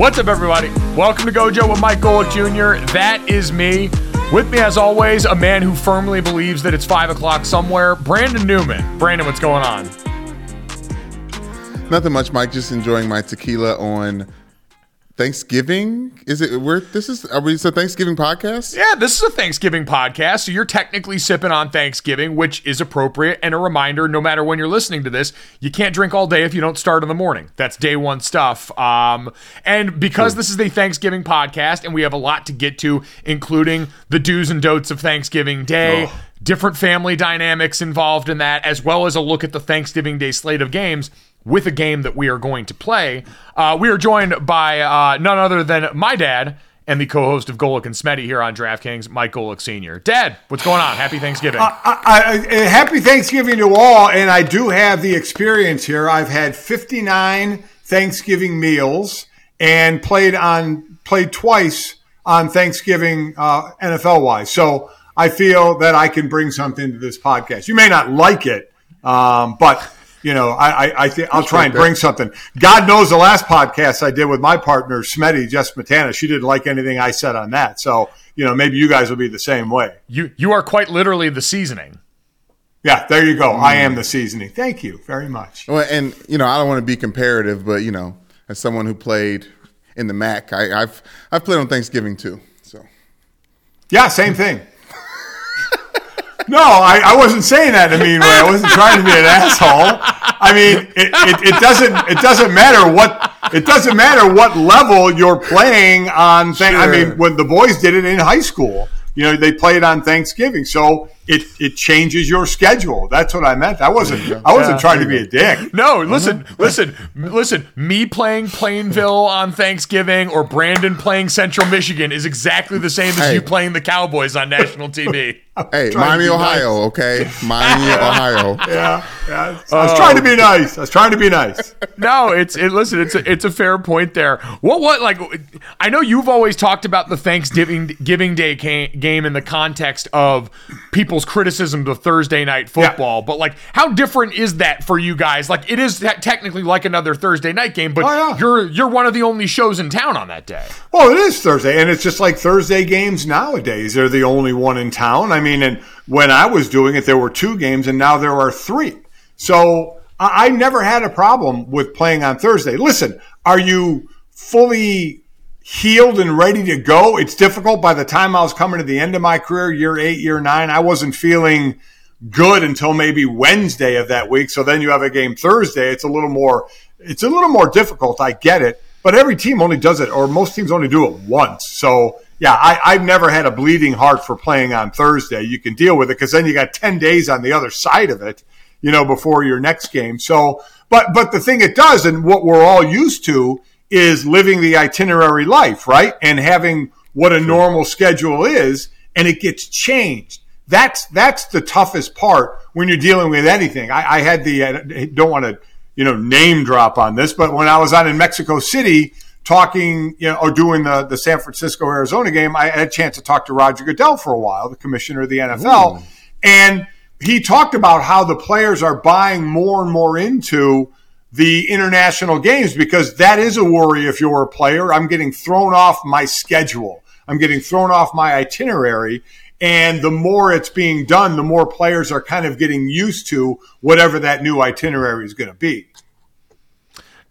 What's up, everybody? Welcome to Gojo with Mike Golic Jr. That is me. With me, as always, a man who firmly believes that it's 5 o'clock somewhere, Brandon Newman. Brandon, what's going on? Nothing much, Mike. Just enjoying my tequila on Thanksgiving. Is it? We're this is. Are we? It's a Thanksgiving podcast. Yeah, this is a Thanksgiving podcast, so you're technically sipping on Thanksgiving, which is appropriate. And a reminder no matter when you're listening to this, you can't drink all day if you don't start in the morning. That's day one stuff. Um, and because this is a Thanksgiving podcast and we have a lot to get to, including the do's and don'ts of Thanksgiving Day. Oh. Different family dynamics involved in that, as well as a look at the Thanksgiving Day slate of games with a game that we are going to play. Uh, we are joined by uh, none other than my dad and the co-host of Golic and Smetty here on DraftKings, Mike Golic Sr. Dad, what's going on? Happy Thanksgiving. I, I, I- happy Thanksgiving to all, and I do have the experience here. I've had 59 Thanksgiving meals and played on played twice on Thanksgiving uh, NFL wise. So I feel that I can bring something to this podcast. You may not like it, um, but you know, I, I, I think I'll try and bring something. God knows the last podcast I did with my partner Smetty, Jess Matana, she didn't like anything I said on that. So you know, maybe you guys will be the same way. you you are quite literally the seasoning. Yeah, there you go. I mm. am the seasoning. Thank you very much. Well, and you know, I don't want to be comparative, but you know, as someone who played in the MAC, I, I've I've played on Thanksgiving too. So Yeah, same thing. No, I, I wasn't saying that in a mean way. I wasn't trying to be an asshole. I mean, it, it, it doesn't it doesn't matter what it doesn't matter what level you're playing on. Th- I mean, when the boys did it in high school, you know, they played on Thanksgiving, so it it changes your schedule. That's what I meant. I wasn't I wasn't trying to be a dick. No, listen, listen, m- listen. Me playing Plainville on Thanksgiving or Brandon playing Central Michigan is exactly the same as Hey. you playing the Cowboys on national TV. hey, Miami, be Ohio, okay, Miami, Ohio. Yeah, yeah. I was trying to be nice. I was trying to be nice. no, it's it. Listen, it's a, it's a fair point there. What what like? I know you've always talked about the Thanksgiving Giving Day game in the context of people's criticism of Thursday night football, but like, how different is that for you guys? Like, it is te- technically like another Thursday night game, but Oh, yeah. you're you're one of the only shows in town on that day. Well, it is Thursday, and it's just like Thursday games nowadays. They're the only one in town. I mean, and when I was doing it, there were two games, and now there are three. So I, I never had a problem with playing on Thursday. Listen, are you fully healed and ready to go? It's difficult. By the time I was coming to the end of my career, year eight, year nine, I wasn't feeling good until maybe Wednesday of that week. So then you have a game Thursday. It's a little more it's a little more difficult. I get it, but every team only does it, or most teams only do it once. So yeah, I, I've never had a bleeding heart for playing on Thursday. You can deal with it because then you got ten days on the other side of it, you know, before your next game. So, but but the thing it does, and what we're all used to, is living the itinerary life, right, and having what a normal schedule is, and it gets changed. That's that's the toughest part when you're dealing with anything. I, I had the I don't want to you know name drop on this, but when I was on in Mexico City talking, you know, or doing the the San Francisco Arizona game, I had a chance to talk to Roger Goodell for a while, the commissioner of the NFL, and he talked about how the players are buying more and more into the international games because that is a worry if you're a player. I'm getting thrown off my schedule. I'm getting thrown off my itinerary. And the more it's being done, the more players are kind of getting used to whatever that new itinerary is going to be.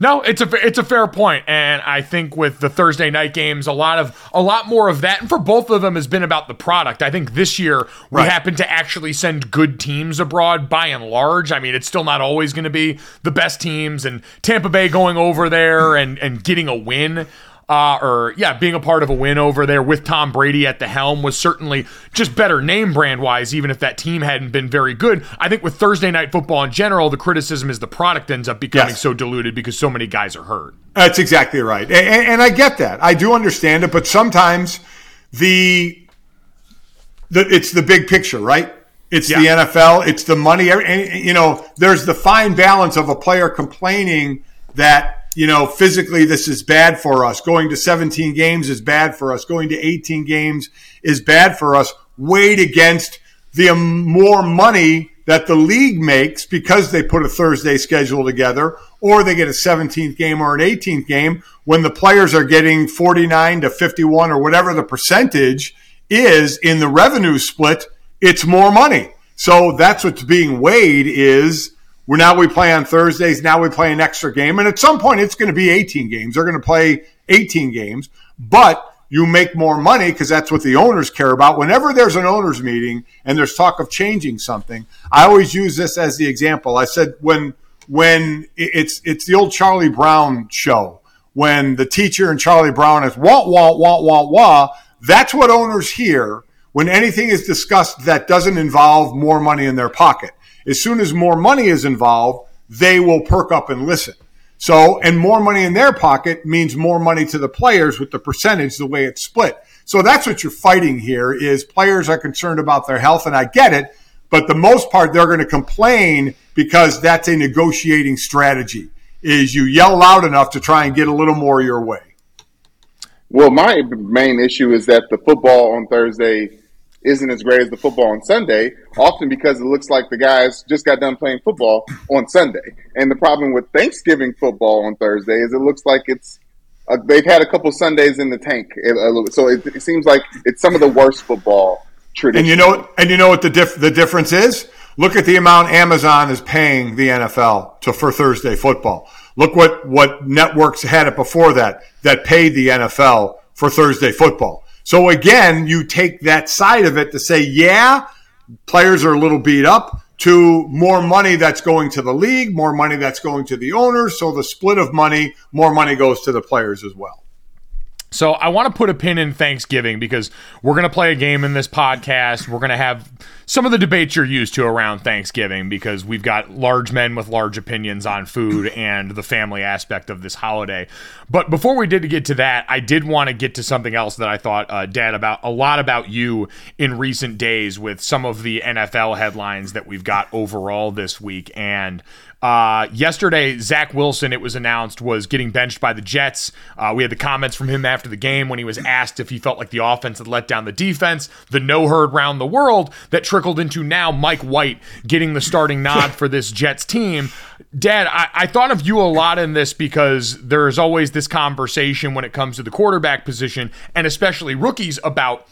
No, it's a it's a fair point, and I think with the Thursday night games, a lot of a lot more of that, and for both of them has been about the product. I think this year we Right. happen to actually send good teams abroad by and large. I mean, it's still not always going to be the best teams, and Tampa Bay going over there and and getting a win. Uh, or yeah, being a part of a win over there with Tom Brady at the helm was certainly just better name brand wise, even if that team hadn't been very good. I think with Thursday night football in general, the criticism is the product ends up becoming Yes. so diluted because so many guys are hurt. That's exactly right, and, and, I get that. I do understand it, but sometimes the, the it's the big picture, right? It's the NFL, it's the money. and, you know, there's the fine balance of a player complaining that you know physically this is bad for us. Going to 17 games is bad for us. Going to 18 games is bad for us. Weighed against the um, more money that the league makes because they put a Thursday schedule together, or they get a 17th game or an 18th game when the players are getting 49 to 51 or whatever the percentage is in the revenue split. It's more money. So that's what's being weighed is we're now we play on Thursdays. Now we play an extra game. And at some point it's going to be 18 games. They're going to play 18 games, but you make more money because that's what the owners care about. Whenever there's an owners meeting and there's talk of changing something, I always use this as the example. I said when when it's it's the old Charlie Brown show when the teacher and Charlie Brown is wah wah wah wah wah. That's what owners hear when anything is discussed that doesn't involve more money in their pocket. As soon as more money is involved, they will perk up and listen. So, and more money in their pocket means more money to the players with the percentage, the way it's split. So that's what you're fighting here is players are concerned about their health, and I get it. But the most part, they're going to complain because that's a negotiating strategy. Is you yell loud enough to try and get a little more your way. Well, my main issue is that the football on Thursday isn't as great as the football on Sunday, often because it looks like the guys just got done playing football on Sunday. And the problem with Thanksgiving football on Thursday is it looks like it's uh, they've had a couple Sundays in the tank, uh, so it, it seems like it's some of the worst football tradition. And you know, and you know what the diff- the difference is? Look at the amount Amazon is paying the NFL to for Thursday football. Look what what networks had it before that that paid the NFL for Thursday football. So again, you take that side of it to say, yeah, players are a little beat up. To more money that's going to the league, more money that's going to the owners. So the split of money, more money goes to the players as well. So I want to put a pin in Thanksgiving because we're going to play a game in this podcast. We're going to have some of the debates you're used to around Thanksgiving because we've got large men with large opinions on food and the family aspect of this holiday. But before we did get to that, I did want to get to something else that I thought, uh, Dad, about a lot about you in recent days with some of the NFL headlines that we've got overall this week. And uh, yesterday, Zach Wilson, it was announced, was getting benched by the Jets. Uh, we had the comments from him after the game when he was asked if he felt like the offense had let down the defense. The no heard round the world that trickled into now Mike White getting the starting nod for this Jets team. Dad, I, I thought of you a lot in this because there is always this conversation when it comes to the quarterback position and especially rookies about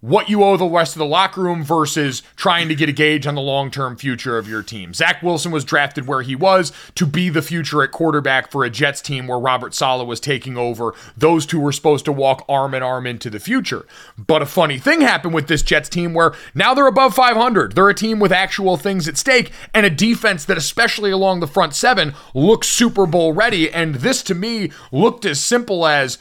what you owe the rest of the locker room versus trying to get a gauge on the long term future of your team. Zach Wilson was drafted where he was to be the future at quarterback for a Jets team where Robert Saleh was taking over. Those two were supposed to walk arm in arm into the future. But a funny thing happened with this Jets team where now they're above 500. They're a team with actual things at stake and a defense that, especially along the front seven, looks Super Bowl ready. And this to me looked as simple as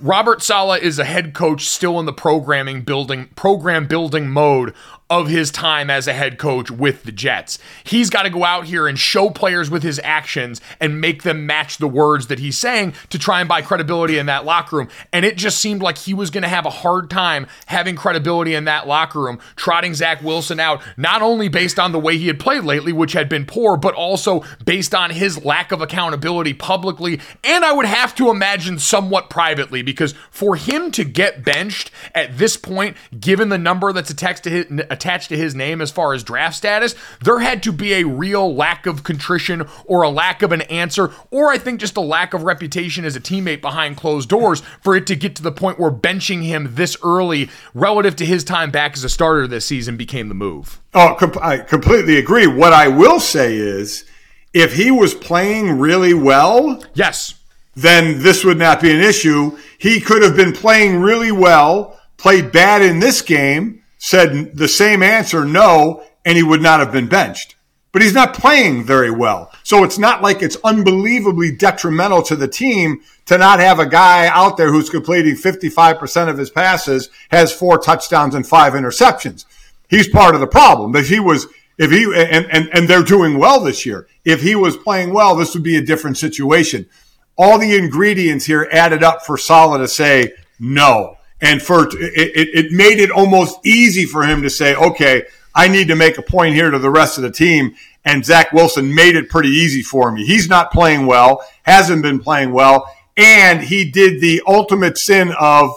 Robert Saleh is a head coach still in the programming building program building mode of his time as a head coach with the Jets. He's got to go out here and show players with his actions and make them match the words that he's saying to try and buy credibility in that locker room. And it just seemed like he was going to have a hard time having credibility in that locker room, trotting Zach Wilson out, not only based on the way he had played lately, which had been poor, but also based on his lack of accountability publicly. And I would have to imagine somewhat privately, because for him to get benched at this point, given the number that's attached to his, attached to his name as far as draft status, there had to be a real lack of contrition or a lack of an answer, or I think just a lack of reputation as a teammate behind closed doors for it to get to the point where benching him this early relative to his time back as a starter this season became the move. Oh, com- I completely agree. What I will say is, if he was playing really well, Yes. then this would not be an issue. He could have been playing really well, played bad in this game, said the same answer, no, and he would not have been benched. But he's not playing very well. So it's not like it's unbelievably detrimental to the team to not have a guy out there who's completing 55% of his passes, has four touchdowns and five interceptions. He's part of the problem. If he was, if he, and, and, and they're doing well this year. If he was playing well, this would be a different situation all the ingredients here added up for Saleh to say no. And for it, it, it made it almost easy for him to say, okay, I need to make a point here to the rest of the team. And Zach Wilson made it pretty easy for me. He's not playing well, hasn't been playing well, and he did the ultimate sin of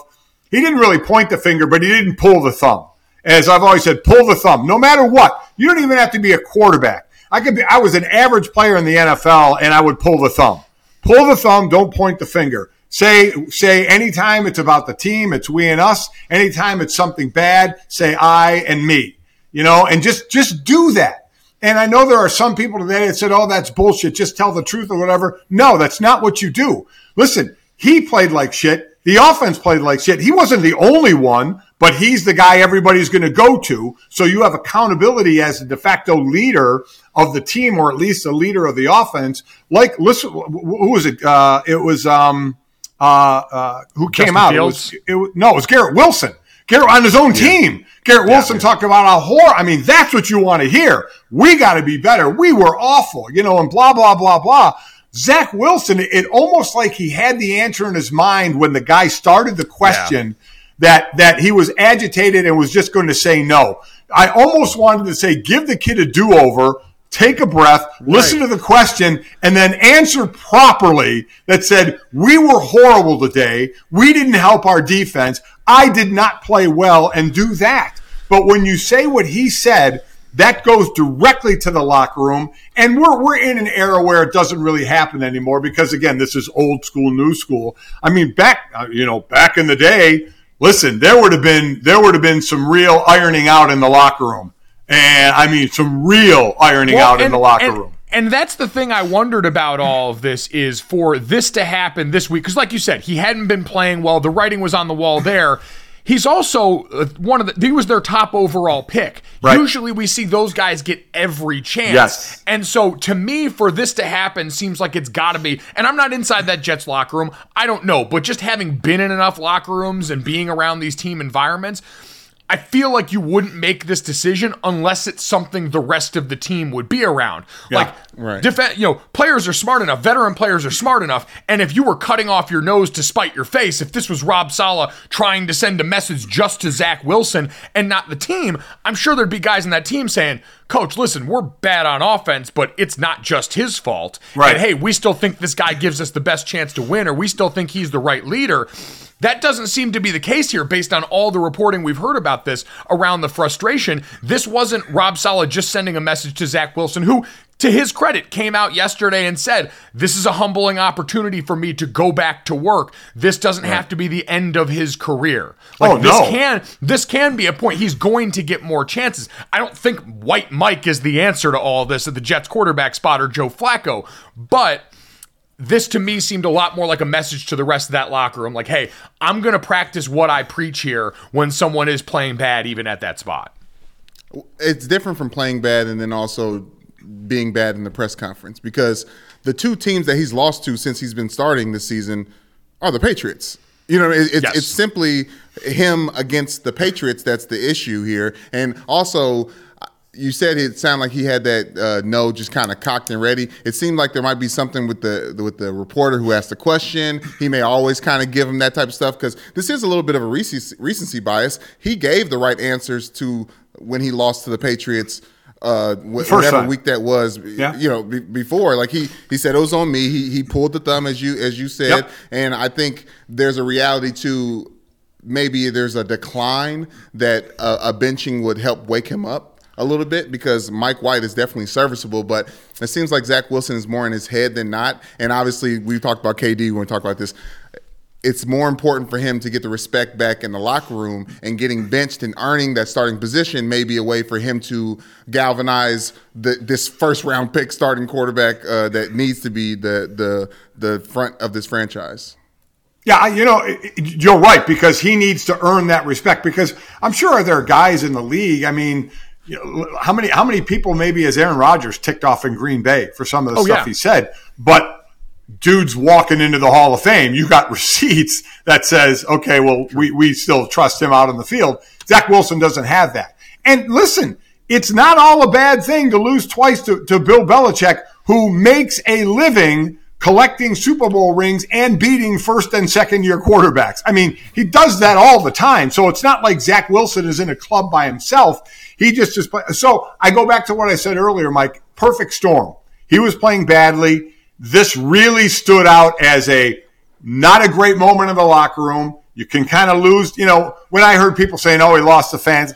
he didn't really point the finger, but he didn't pull the thumb. As I've always said, pull the thumb. No matter what, you don't even have to be a quarterback. I could be. I was an average player in the NFL, and I would pull the thumb. Pull the thumb. Don't point the finger. Say say anytime it's about the team, it's we and us. Anytime it's something bad, say I and me. You know, and just just do that. And I know there are some people today that said, "Oh, that's bullshit. Just tell the truth or whatever." No, that's not what you do. Listen, he played like shit. The offense played like shit. He wasn't the only one, but he's the guy everybody's going to go to. So you have accountability as the de facto leader of the team, or at least the leader of the offense. Like, listen, who was it? Uh, it was um, uh, uh, who came out? Fields? It was, it was no, it was Garrett Wilson. Garrett on his own team. Garrett Wilson talked about a horror. I mean, that's what you want to hear. We got to be better. We were awful, you know, and blah blah blah blah. Zach Wilson, it almost like he had the answer in his mind when the guy started the question that that he was agitated and was just going to say no. I almost wanted to say, give the kid a do over, take a breath, listen to the question, and then answer properly. That said, we were horrible today. We didn't help our defense. I did not play well, and do that. But when you say what he said, that goes directly to the locker room. And we're, we're in an era where it doesn't really happen anymore because again, this is old school, new school. I mean, back, uh, you know, back in the day, listen, there would have been, there would have been some real ironing out in the locker room. And I mean, some real ironing Well, out in the locker and- room. And that's the thing I wondered about all of this is for this to happen this week. Because, like you said, he hadn't been playing well. The writing was on the wall there. He's also uh, one of the, he was their top overall pick. Right. Usually we see those guys get every chance. Yes. And so to me, for this to happen seems like it's got to be, and I'm not inside that Jets locker room. I don't know. But just having been in enough locker rooms and being around these team environments, I feel like you wouldn't make this decision unless it's something the rest of the team would be around. Like, right. you know, players are smart enough, veteran players are smart enough, and if you were cutting off your nose to spite your face, if this was Rob Saleh trying to send a message just to Zach Wilson and not the team, I'm sure there'd be guys in that team saying, Coach, listen, we're bad on offense, but it's not just his fault. Right. And hey, we still think this guy gives us the best chance to win, or we still think he's the right leader. That doesn't seem to be the case here based on all the reporting we've heard about this around the frustration. This wasn't Rob Saleh just sending a message to Zach Wilson, who to his credit, came out yesterday and said, This is a humbling opportunity for me to go back to work. This doesn't have to be the end of his career. Like Oh, this no. can this can be a point. He's going to get more chances. I don't think White Mike is the answer to all this at the Jets quarterback spot or Joe Flacco, but this to me seemed a lot more like a message to the rest of that locker room like, hey, I'm going to practice what I preach here when someone is playing bad, even at that spot. it's different from playing bad and then also being bad in the press conference because the two teams that he's lost to since he's been starting this season are the Patriots. You know, it, it's, Yes. it's simply him against the Patriots that's the issue here. And also, you said it sounded like he had that uh, no, just kind of cocked and ready. It seemed like there might be something with the with the reporter who asked the question. He may always kind of give him that type of stuff because this is a little bit of a recency, recency bias. He gave the right answers to when he lost to the Patriots. Uh, wh- whatever time. week that was, Yeah. you know, be, before like he he said it was on me. He he pulled the thumb as you as you said, Yep. and I think there's a reality to maybe there's a decline that a, a benching would help wake him up a little bit because Mike White is definitely serviceable, but it seems like Zach Wilson is more in his head than not. And obviously, we talked about KD when we talk about this. It's more important for him to get the respect back in the locker room and getting benched and earning that starting position may be a way for him to galvanize the, this first round pick starting quarterback uh, that needs to be the, the, the front of this franchise. Yeah, you know, you're right because he needs to earn that respect. Because I'm sure there are guys in the league. I mean, you know, how many how many people maybe has Aaron Rodgers ticked off in Green Bay for some of the Oh, stuff yeah. he said? But dude's walking into the Hall of Fame. You got receipts that says, okay, well, we we still trust him out on the field. Zach Wilson doesn't have that. And listen, it's not all a bad thing to lose twice to, to Bill Belichick, who makes a living collecting Super Bowl rings and beating first and second year quarterbacks. I mean, he does that all the time. So it's not like Zach Wilson is in a club by himself. He just is. play- So I go back to what I said earlier, Mike. Perfect storm. He was playing badly. This really stood out as a not a great moment in the locker room. You can kind of lose. You know, when I heard people saying, "Oh, he lost the fans,"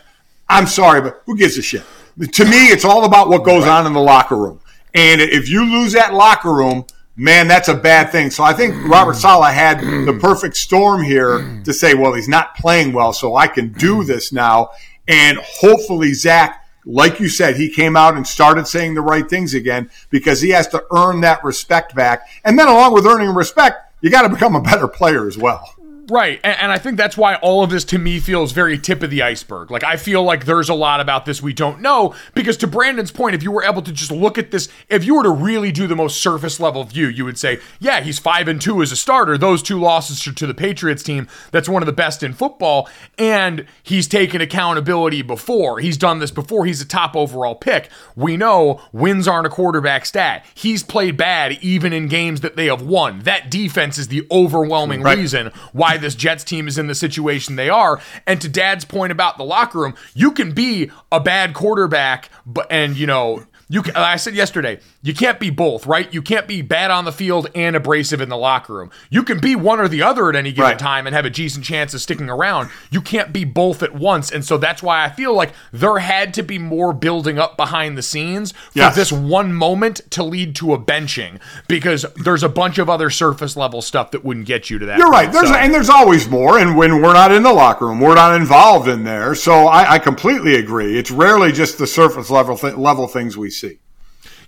I'm sorry, but who gives a shit? To me, it's all about what goes on in the locker room. And if you lose that locker room, man, that's a bad thing. So I think Robert Saleh had the perfect storm here to say, well, he's not playing well, so I can do this now. And hopefully, Zach, like you said, he came out and started saying the right things again because he has to earn that respect back. And then, along with earning respect, you got to become a better player as well. Right. And, and I think that's why all of this to me feels very tip of the iceberg. Like, I feel like there's a lot about this we don't know because, to Brandon's point, if you were able to just look at this, if you were to really do the most surface level view, you would say, yeah, he's five and two as a starter. Those two losses are to the Patriots team that's one of the best in football. And he's taken accountability before. He's done this before. He's a top overall pick. We know wins aren't a quarterback stat. He's played bad even in games that they have won. That defense is the overwhelming Right. reason why this Jets team is in the situation they are. And to Dad's point about the locker room, you can be a bad quarterback, but and you know. You can, I said yesterday, you can't be both, right? You can't be bad on the field and abrasive in the locker room. You can be one or the other at any given Right. time and have a decent chance of sticking around. You can't be both at once. And so that's why I feel like there had to be more building up behind the scenes for Yes. this one moment to lead to a benching because there's a bunch of other surface level stuff that wouldn't get you to that. You're right. There's So- and there's always more. And when we're not in the locker room, we're not involved in there. So I, I completely agree. It's rarely just the surface level th- level things we see.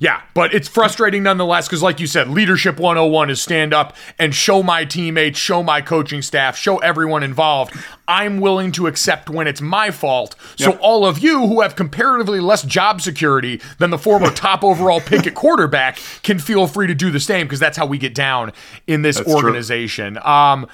Yeah, but it's frustrating nonetheless because, like you said, leadership 101 is stand up and show my teammates, show my coaching staff, show everyone involved. I'm willing to accept when it's my fault. So, Yep. all of you who have comparatively less job security than the former top overall pick at quarterback can feel free to do the same because that's how we get down in this That's organization. Um,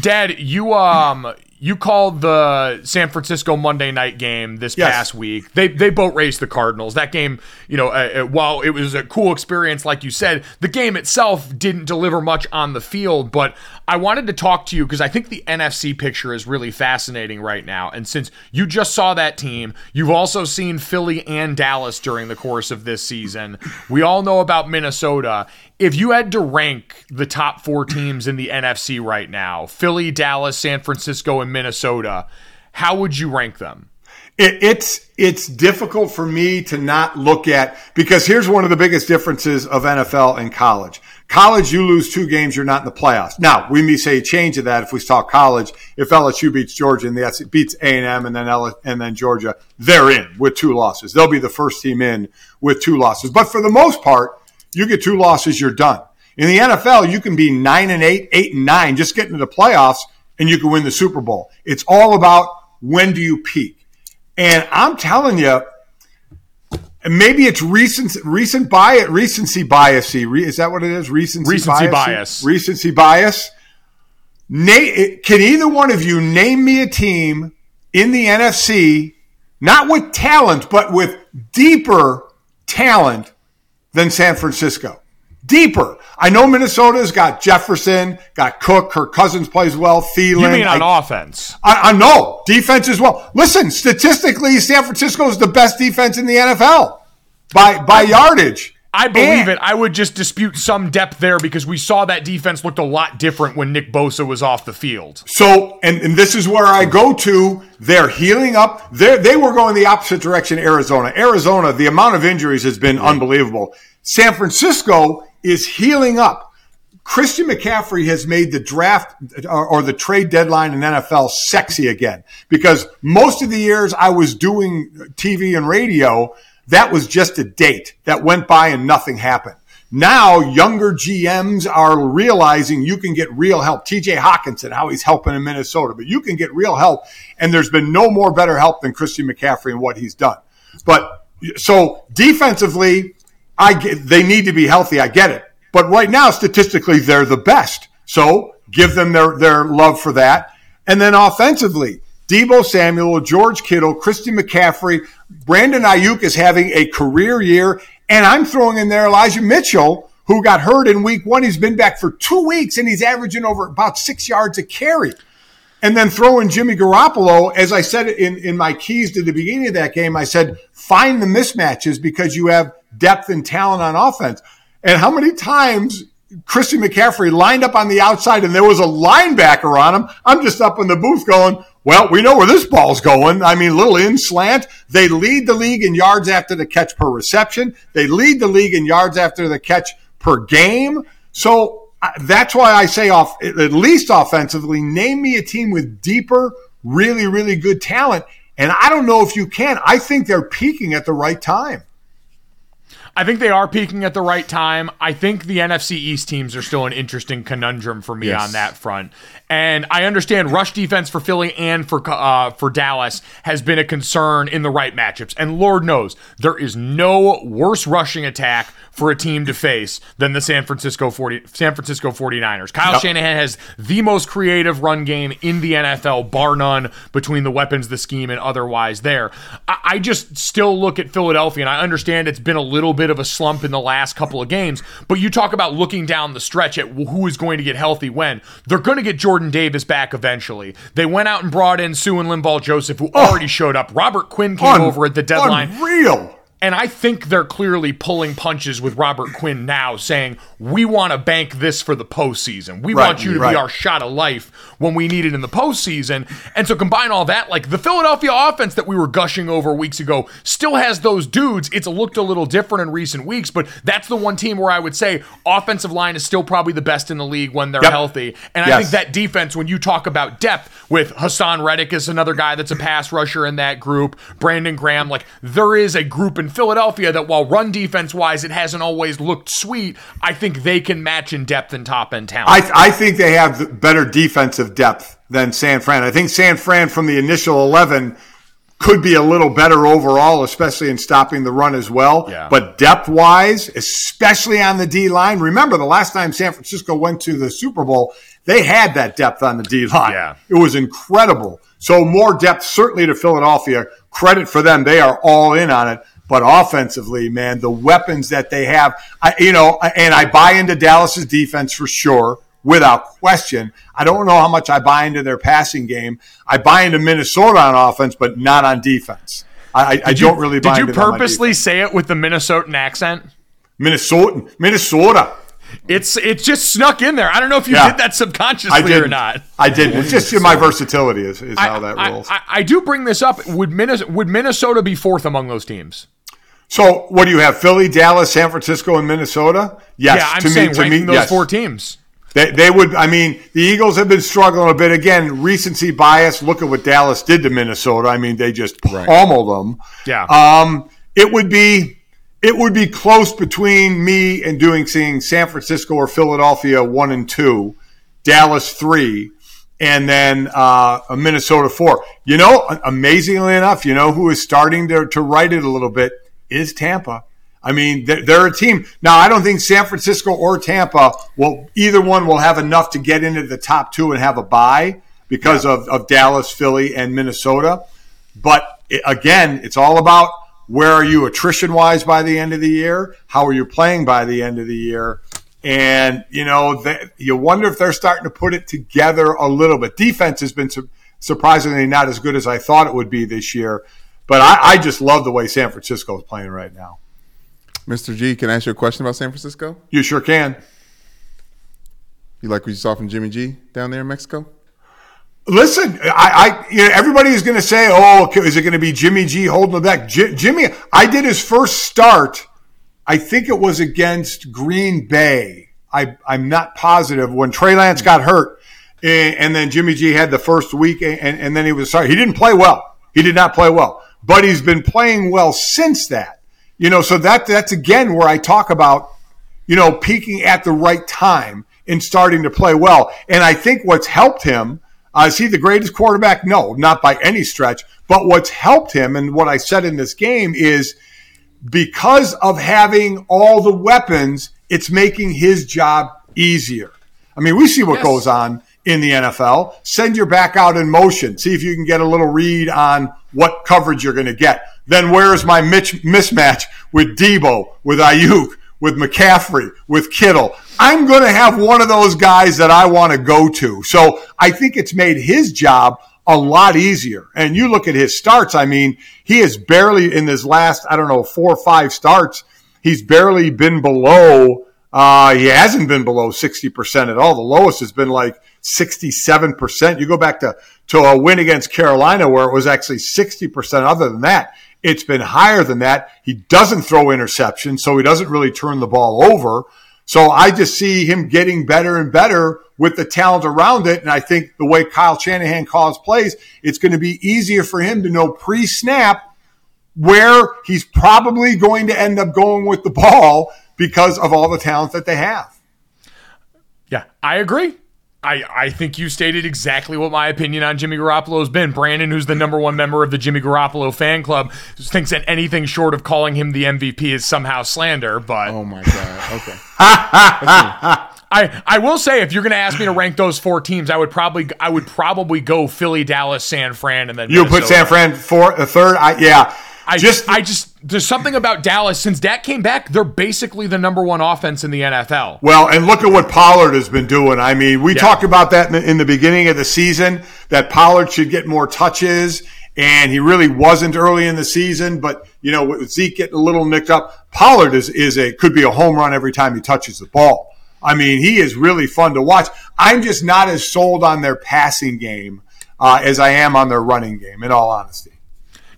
Dad, you um you called the San Francisco Monday night game this Yes. past week. They they boat raced the Cardinals. That game, you know, uh, uh, while it was a cool experience, like you said, the game itself didn't deliver much on the field. But I wanted to talk to you because I think the NFC picture is really fascinating right now. And since you just saw that team, you've also seen Philly and Dallas during the course of this season. We all know about Minnesota. If you had to rank the top four teams in the NFC right now, Philly, Dallas, San Francisco, and Minnesota, how would you rank them? it, it's it's difficult for me to not look at because here's one of the biggest differences of NFL and college. College, you lose two games, you're not in the playoffs. Now we may say a change of that if we talk college. If LSU beats Georgia and the S beats A and M and then L- and then Georgia, they're in with two losses. They'll be the first team in with two losses. But for the most part, you get two losses, you're done. In the NFL, you can be nine and eight, eight and nine, just get into the playoffs, and you can win the Super Bowl. It's all about when do you peak. And I'm telling you, maybe it's recent recent bias, recency bias. Is that what it is? Recency, Recency bias. bias. Recency bias. Na- can either one of you name me a team in the NFC, not with talent, but with deeper talent than San Francisco? Deeper. I know Minnesota's got Jefferson, got Cook, Kirk Cousins plays well, Thielen. You mean on I- offense? I, I know defense as well. Listen, statistically, San Francisco is the best defense in the NFL by by yardage. I believe And- it. I would just dispute some depth there because we saw that defense looked a lot different when Nick Bosa was off the field. So, and, and this is where I go to. They're healing up. They they were going the opposite direction. Arizona, Arizona, the amount of injuries has been unbelievable. San Francisco is healing up. Christian McCaffrey has made the draft or, or the trade deadline in NFL sexy again because most of the years I was doing TV and radio, that was just a date that went by and nothing happened. Now younger GMs are realizing you can get real help. TJ Hockenson, how he's helping in Minnesota, but you can get real help. And there's been no more better help than Christian McCaffrey and what he's done. But so defensively, I get, they need to be healthy. I get it. But right now, statistically, they're the best. So give them their, their love for that. And then offensively, Deebo Samuel, George Kittle, Christy McCaffrey, Brandon Aiyuk is having a career year. And I'm throwing in there Elijah Mitchell, who got hurt in week one. He's been back for two weeks and he's averaging over about six yards a carry. And then throw in Jimmy Garoppolo, as I said in, in my keys to the beginning of that game, I said, find the mismatches because you have depth and talent on offense. And how many times Christian McCaffrey lined up on the outside and there was a linebacker on him? I'm just up in the booth going, well, we know where this ball's going. I mean, little in slant. They lead the league in yards after the catch per reception. They lead the league in yards after the catch per game. So that's why I say off at least offensively, name me a team with deeper, really, really good talent. And I don't know if you can. I think they're peaking at the right time. I think they are peaking at the right time. I think the NFC East teams are still an interesting conundrum for me Yes. on that front. And I understand rush defense for Philly and for uh, for Dallas has been a concern in the right matchups. And Lord knows there is no worse rushing attack for a team to face than the San Francisco 40 San Francisco 49ers. Kyle Yep. Shanahan has the most creative run game in the NFL, bar none, between the weapons, the scheme, and otherwise there. I, I just still look at Philadelphia, and I understand it's been a little bit of a slump in the last couple of games, but you talk about looking down the stretch at who is going to get healthy when. They're going to get Jordan Davis back eventually. They went out and brought in Suh and Linval Joseph, who already showed up. Robert Quinn came Un- over at the deadline. Unreal. And I think they're clearly pulling punches with Robert Quinn now, saying, We want to bank this for the postseason. We Right, want you to right. be our shot of life when we need it in the postseason. And so combine all that, like the Philadelphia offense that we were gushing over weeks ago still has those dudes. It's looked a little different in recent weeks, but that's the one team where I would say offensive line is still probably the best in the league when they're Yep. healthy. And I think that defense, when you talk about depth with Haason Reddick is another guy that's a pass rusher in that group, Brandon Graham, like there is a group in Philadelphia that while run defense wise it hasn't always looked sweet, I think they can match in depth and top end talent. I, I think they have better defensive depth than San Fran. I think San Fran from the initial 11 could be a little better overall, especially in stopping the run as well. Yeah. But depth wise, especially on the D line, remember the last time San Francisco went to the Super Bowl, they had that depth on the D line. Yeah. It was incredible. So more depth certainly to Philadelphia. Credit for them. They are all in on it. But offensively, man, the weapons that they have, I, you know, and I buy into Dallas's defense for sure, without question. I don't know how much I buy into their passing game. I buy into Minnesota on offense, but not on defense. I, I, I don't really buy Did you into them on purposely say it with the Minnesotan accent? Minnesotan, Minnesota. It's it's just snuck in there. I don't know if you Yeah. did that subconsciously I or not. I did. It's just my versatility is, is how that I, rolls. I, I do bring this up. Would Minnesota, would Minnesota be fourth among those teams? So, what do you have? Philly, Dallas, San Francisco, and Minnesota? Yes. yeah, I'm to saying me, to ranking me, those yes. four teams. They, they would. I mean, the Eagles have been struggling a bit. Again, recency bias. Look at what Dallas did to Minnesota. I mean, they just pummeled them. Yeah. Um, it would be it would be close between me and doing seeing San Francisco or Philadelphia one and two, Dallas three, and then uh, a Minnesota four. You know, amazingly enough, you know who is starting to to write it a little bit is Tampa. I mean, they're, they're a team. Now, I don't think San Francisco or Tampa will either one will have enough to get into the top two and have a bye because of, of Dallas, Philly, and Minnesota. But it, again, it's all about where are you attrition wise by the end of the year? How are you playing by the end of the year? And, you know, they, you wonder if they're starting to put it together a little bit. Defense has been su- surprisingly not as good as I thought it would be this year. But I, I just love the way San Francisco is playing right now. Mr. G, can I ask you a question about San Francisco? You sure can. You like what you saw from Jimmy G down there in Mexico? Listen, I, I you know, everybody is going to say, "Oh, is it going to be Jimmy G holding the back?" J- Jimmy, I did his first start. I think it was against Green Bay. I, I'm not positive when Trey Lance got hurt, and, and then Jimmy G had the first week, and, and then he was sorry. He didn't play well. He did not play well, but he's been playing well since that. You know, so that that's again where I talk about you know, peaking at the right time and starting to play well. And I think what's helped him, uh, is he the greatest quarterback? No, not by any stretch. But what's helped him, and what I said in this game is because of having all the weapons, it's making his job easier. I mean, we see what Yes. goes on in the NFL. Send your back out in motion. See if you can get a little read on what coverage you're going to get. Then where's my mitch- mismatch with Deebo, with Aiyuk, with McCaffrey, with Kittle? I'm going to have one of those guys that I want to go to. So I think it's made his job a lot easier. And you look at his starts. I mean, he has barely in his last, I don't know, four or five starts, he's barely been below uh, he hasn't been below 60% at all. The lowest has been like 67%. You go back to, to a win against Carolina where it was actually 60%. Other than that, it's been higher than that. He doesn't throw interceptions, so he doesn't really turn the ball over. So I just see him getting better and better with the talent around it. And I think the way Kyle Shanahan calls plays, it's going to be easier for him to know pre snap where he's probably going to end up going with the ball because of all the talent that they have. Yeah, I agree. I, I think you stated exactly what my opinion on Jimmy Garoppolo has been. Brandon, who's the number one member of the Jimmy Garoppolo fan club, thinks that anything short of calling him the MVP is somehow slander. But Oh my god. Okay. I, I will say, if you're going to ask me to rank those four teams, I would probably I would probably go Philly, Dallas, San Fran, and then You put San Fran for a uh, third. I, yeah, I just I just there's something about Dallas since Dak came back, they're basically the number one offense in the NFL. Well, and look at what Pollard has been doing. I mean, we Yeah. talked about that in the, in the beginning of the season that Pollard should get more touches, and he really wasn't early in the season. But you know, with Zeke getting a little nicked up, Pollard is is a could be a home run every time he touches the ball. I mean, he is really fun to watch. I'm just not as sold on their passing game uh, as I am on their running game. In all honesty.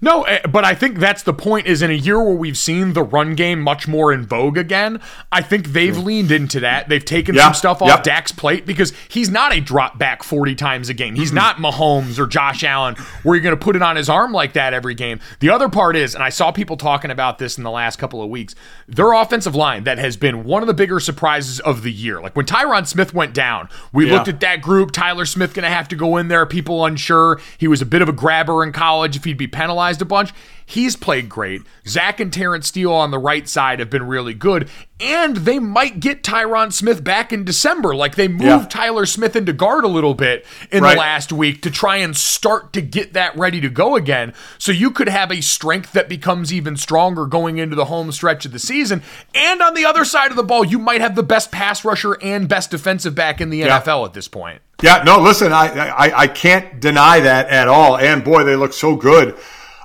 No, eh, but I think that's the point is in a year where we've seen the run game much more in vogue again, I think they've leaned into that. They've taken Yeah, some stuff off yep. Dak's plate because he's not a drop back 40 times a game. He's not Mahomes or Josh Allen where you're going to put it on his arm like that every game. The other part is, and I saw people talking about this in the last couple of weeks, their offensive line that has been one of the bigger surprises of the year. Like when Tyron Smith went down, we Yeah. looked at that group. Tyler Smith going to have to go in there. People unsure. He was a bit of a grabber in college if he'd be penalized a bunch. He's played great. Zach and Terence Steele on the right side have been really good. And they might get Tyron Smith back in December. Like they moved Yeah. Tyler Smith into guard a little bit in Right. the last week to try and start to get that ready to go again. So you could have a strength that becomes even stronger going into the home stretch of the season. And on the other side of the ball, you might have the best pass rusher and best defensive back in the Yeah. NFL at this point. Yeah, no, listen, I, I I can't deny that at all. And boy, they look so good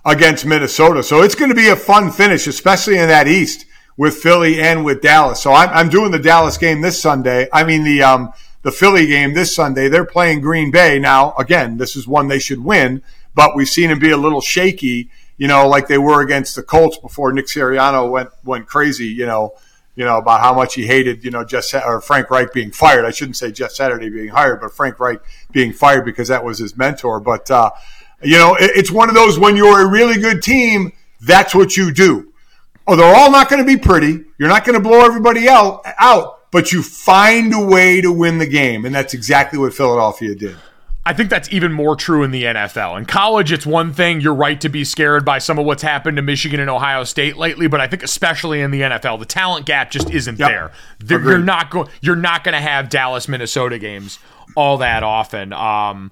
against Minnesota. So it's going to be a fun finish, especially in that East with Philly and with Dallas. So I'm, I'm doing the Dallas game this Sunday. I mean the um, the Philly game this Sunday. They're playing Green Bay now. Again, this is one they should win, but we've seen them be a little shaky. You know, like they were against the Colts before Nick Sirianni went went crazy. You know, you know about how much he hated you know Jeff or Frank Reich being fired. I shouldn't say Jeff Saturday being hired, but Frank Reich being fired because that was his mentor. But uh, you know, it's one of those when you're a really good team, that's what you do. Oh, they're all not going to be pretty. You're not going to blow everybody out out, but you find a way to win the game, and that's exactly what Philadelphia did. I think that's even more true in the NFL. In college, it's one thing. You're right to be scared by some of what's happened to Michigan and Ohio State lately, but I think especially in the NFL, the talent gap just isn't Yep. there. There- You're not going. You're not going to have Dallas Minnesota games all that often. Um,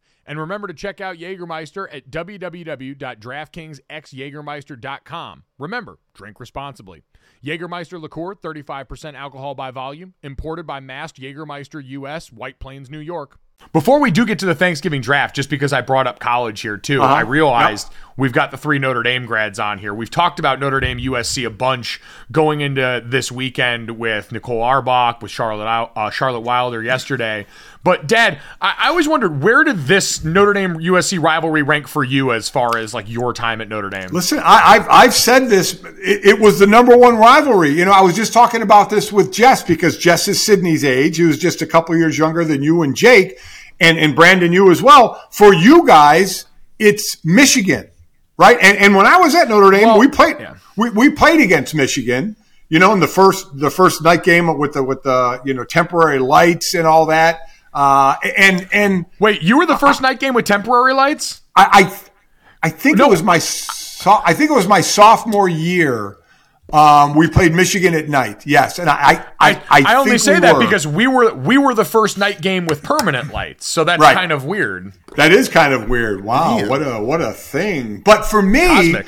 And remember to check out Jägermeister at www.draftkingsxjagermeister.com. Remember, drink responsibly. Jägermeister liqueur, 35% alcohol by volume, imported by Mast Jägermeister US, White Plains, New York. Before we do get to the Thanksgiving draft, just because I brought up college here too, Uh-huh. I realized we've got the three Notre Dame grads on here. We've talked about Notre Dame USC a bunch going into this weekend with Nicole Auerbach, with Charlotte uh, Charlotte Wilder yesterday. But Dad, I, I always wondered where did this Notre Dame USC rivalry rank for you as far as like your time at Notre Dame? Listen, I, I've I've said this. It, it was the number one rivalry. You know, I was just talking about this with Jess because Jess is Sydney's age. He was just a couple years younger than you and Jake, and and Brandon, you as well. For you guys, it's Michigan, right? And and when I was at Notre Dame, Well, we played yeah. we, we played against Michigan. You know, in the first the first night game with the with the you know temporary lights and all that. Uh, and and Wait, you were the first night game with temporary lights? I, I, I think it was my, so, I think it was my sophomore year. Um, we played Michigan at night. Yes, and I, I, I, I only think say we that because we were we were the first night game with permanent lights, so that's Right. kind of weird. that is kind of weird. Wow, Man. what a what a thing. But for me, Cosmic.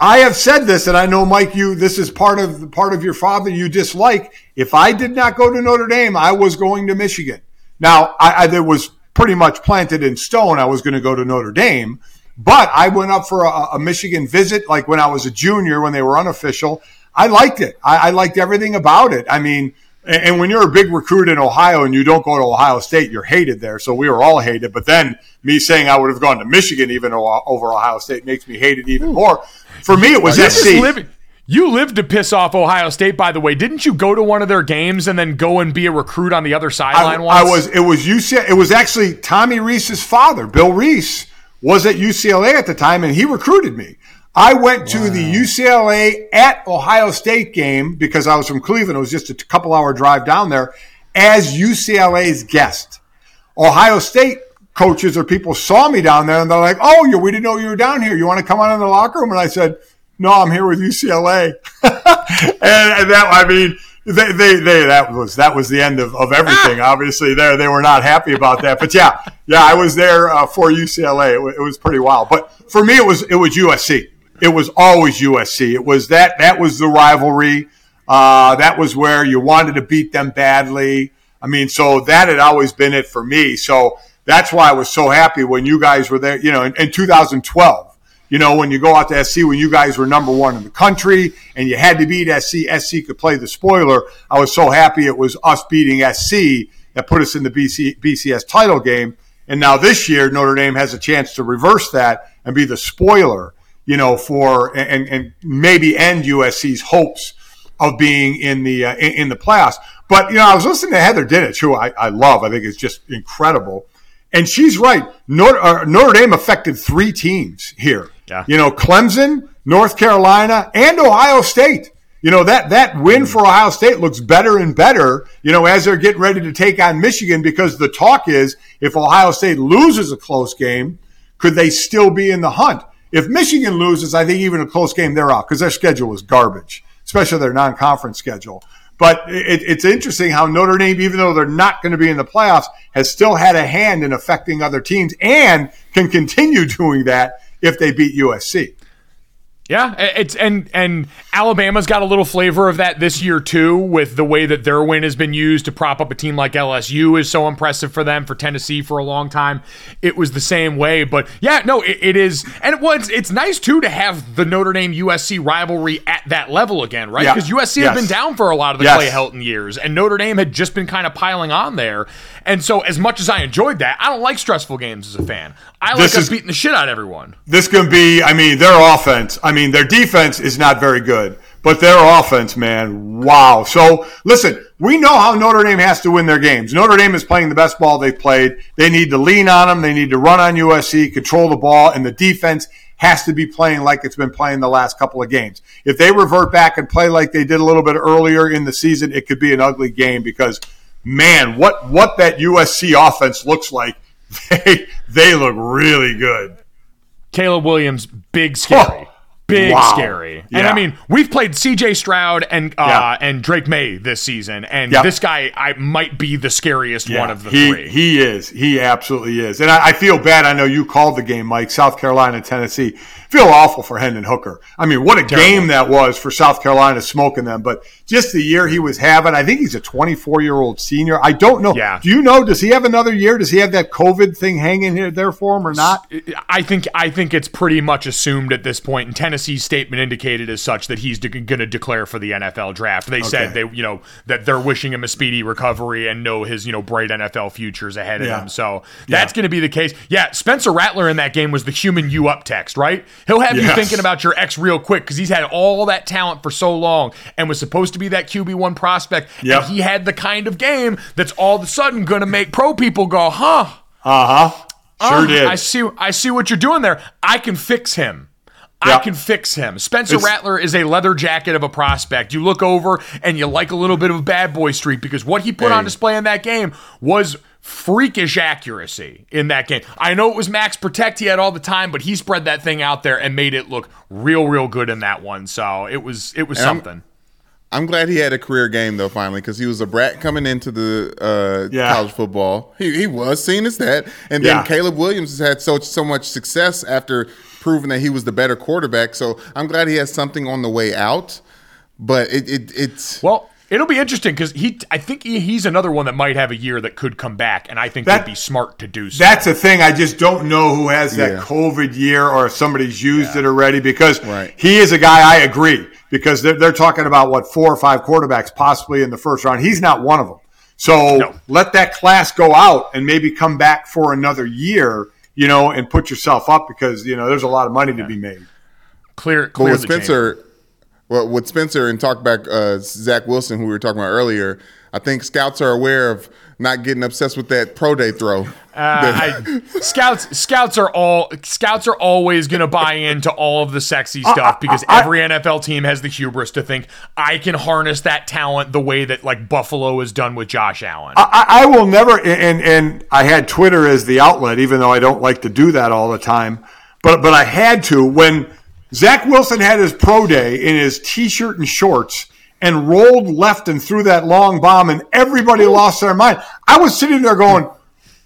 I have said this, and I know Mike, you this is part of part of your father you dislike. If I did not go to Notre Dame, I was going to Michigan. Now, I, I there was pretty much planted in stone. I was going to go to Notre Dame, but I went up for a, a Michigan visit, like when I was a junior, when they were unofficial. I liked it. I, I liked everything about it. I mean, and, and when you're a big recruit in Ohio and you don't go to Ohio State, you're hated there. So we were all hated. But then me saying I would have gone to Michigan even over Ohio State makes me hated even more. For me, it was SC. You lived to piss off Ohio State, by the way. Didn't you go to one of their games and then go and be a recruit on the other I, sideline I once? was. It was UCLA. It was actually Tommy Rees's father, Bill Rees, was at UCLA at the time, and he recruited me. I went to the UCLA at Ohio State game because I was from Cleveland. It was just a couple hour drive down there as UCLA's guest. Ohio State coaches or people saw me down there and they're like, "Oh, you, we didn't know you were down here. You want to come on in the locker room?" And I said, "No, I'm here with UCLA." and, and that, I mean, they, they, they, that was that was the end of, of everything. Obviously, there they were not happy about that. But yeah, yeah, I was there uh, for UCLA. It, wa- it was pretty wild. But for me, it was it was USC. It was always USC. It was that that was the rivalry. Uh, that was where you wanted to beat them badly. I mean, so that had always been it for me. So that's why I was so happy when you guys were there. You know, in, in 2012. You know, when you go out to SC, when you guys were number one in the country and you had to beat SC, SC could play the spoiler. I was so happy it was us beating SC that put us in the BC, BCS title game. And now this year, Notre Dame has a chance to reverse that and be the spoiler, you know, for and, and maybe end USC's hopes of being in the uh, in, in the playoffs. But you know, I was listening to Heather Dinich, who I, I love. I think is just incredible, and she's right. Notre, uh, Notre Dame affected three teams here. Yeah. You know, Clemson, North Carolina, and Ohio State. You know, that, that win for Ohio State looks better and better, you know, as they're getting ready to take on Michigan because the talk is if Ohio State loses a close game, could they still be in the hunt? If Michigan loses, I think even a close game, they're out because their schedule is garbage, especially their non conference schedule. But it, it's interesting how Notre Dame, even though they're not going to be in the playoffs, has still had a hand in affecting other teams and can continue doing that if they beat USC. Yeah, it's and and Alabama's got a little flavor of that this year too, with the way that their win has been used to prop up a team like LSU is so impressive for them. For Tennessee for a long time, it was the same way. But yeah, no, it, it is, and it was. It's nice too to have the Notre Dame USC rivalry at that level again, right? Yeah. Because USC Yes. had been down for a lot of the Yes. Clay Helton years, and Notre Dame had just been kind of piling on there. And so, as much as I enjoyed that, I don't like stressful games as a fan. I like This us is- beating the shit out of everyone. This can be, I mean, their offense, I mean, their defense is not very good, but their offense, man, wow. So listen, we know how Notre Dame has to win their games. Notre Dame is playing the best ball they've played. They need to lean on them. They need to run on USC, control the ball, and the defense has to be playing like it's been playing the last couple of games. If they revert back and play like they did a little bit earlier in the season, it could be an ugly game because, man, what, what that USC offense looks like, they, they look really good. Caleb Williams, big scary. Oh, Big wow. scary. And I mean, we've played CJ Stroud and uh, Yeah. and Drake Maye this season, and Yeah. this guy I might be the scariest one of the he, three. He is. He absolutely is. And I, I feel bad. I know you called the game, Mike. South Carolina, Tennessee. Feel awful for Hendon Hooker. I mean, what a game that was for South Carolina smoking them. But just the year he was having, I think he's a 24 year old senior. I don't know. Yeah. Do you know? Does he have another year? Does he have that COVID thing hanging here there for him or not? I think I think it's pretty much assumed at this point. and Tennessee's statement indicated as such that he's de- going to declare for the NFL draft. They said they, you know, that they're wishing him a speedy recovery and know his, you know, bright NFL futures ahead of him. So that's Yeah. going to be the case. Yeah, Spencer Rattler in that game was the human you up text, right? He'll have you thinking about your ex real quick because he's had all that talent for so long and was supposed to be that QB one prospect. Yep. And he had the kind of game that's all of a sudden going to make pro people go, huh? Uh huh. Sure Oh, did. I see. I see what you're doing there. I can fix him. I can fix him. Spencer It's- Rattler is a leather jacket of a prospect. You look over and you like a little bit of a bad boy streak because what he put on display in that game was freakish accuracy in that game. I know it was max protect he had all the time, but he spread that thing out there and made it look real, real good in that one. So it was it was And I'm- something. I'm glad he had a career game though finally because he was a brat coming into the uh, Yeah. college football. He, he was seen as that, and then Yeah. Caleb Williams has had so so much success after proving that he was the better quarterback. So I'm glad he has something on the way out. But it, it it's Well, it'll be interesting because he. I think he, he's another one that might have a year that could come back, and I think That- would be smart to do so. That's a thing. I just don't know who has that Yeah. COVID year or if somebody's used it already because Right. he is a guy I agree because they're, they're talking about what four or five quarterbacks possibly in the first round. He's not one of them. So No. let that class go out and maybe come back for another year, you know, and put yourself up because, you know, there's a lot of money to be made. clear, But clear with the chamber. Spencer, well, with Spencer and talk back uh, Zach Wilson, who we were talking about earlier, I think scouts are aware of not getting obsessed with that pro day throw. Uh, I, scouts scouts are all scouts are always going to buy into all of the sexy uh, stuff uh, because uh, every NFL team has the hubris to think I can harness that talent the way that like Buffalo has done with Josh Allen. I, I will never, and and I had Twitter as the outlet, even though I don't like to do that all the time. But but I had to when Zach Wilson had his pro day in his t-shirt and shorts and rolled left and threw that long bomb, and everybody lost their mind. I was sitting there going,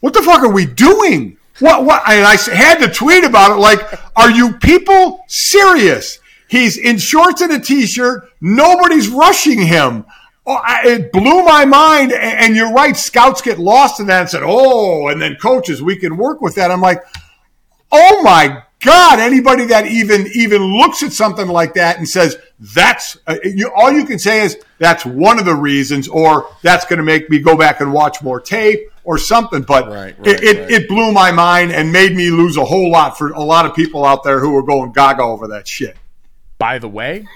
"What the fuck are we doing?" What what? And I had to tweet about it. Like, are you people serious? He's in shorts and a t-shirt. Nobody's rushing him. Oh, it blew my mind. And you're right. Scouts get lost in that and said, "Oh," and then coaches, we can work with that. I'm like, oh my God! Anybody that even even looks at something like that and says that's uh, you, all you can say is that's one of the reasons, or that's going to make me go back and watch more tape or something. But Right, right, it, it, right. it blew my mind and made me lose a whole lot for a lot of people out there who were going gaga over that shit. By the way,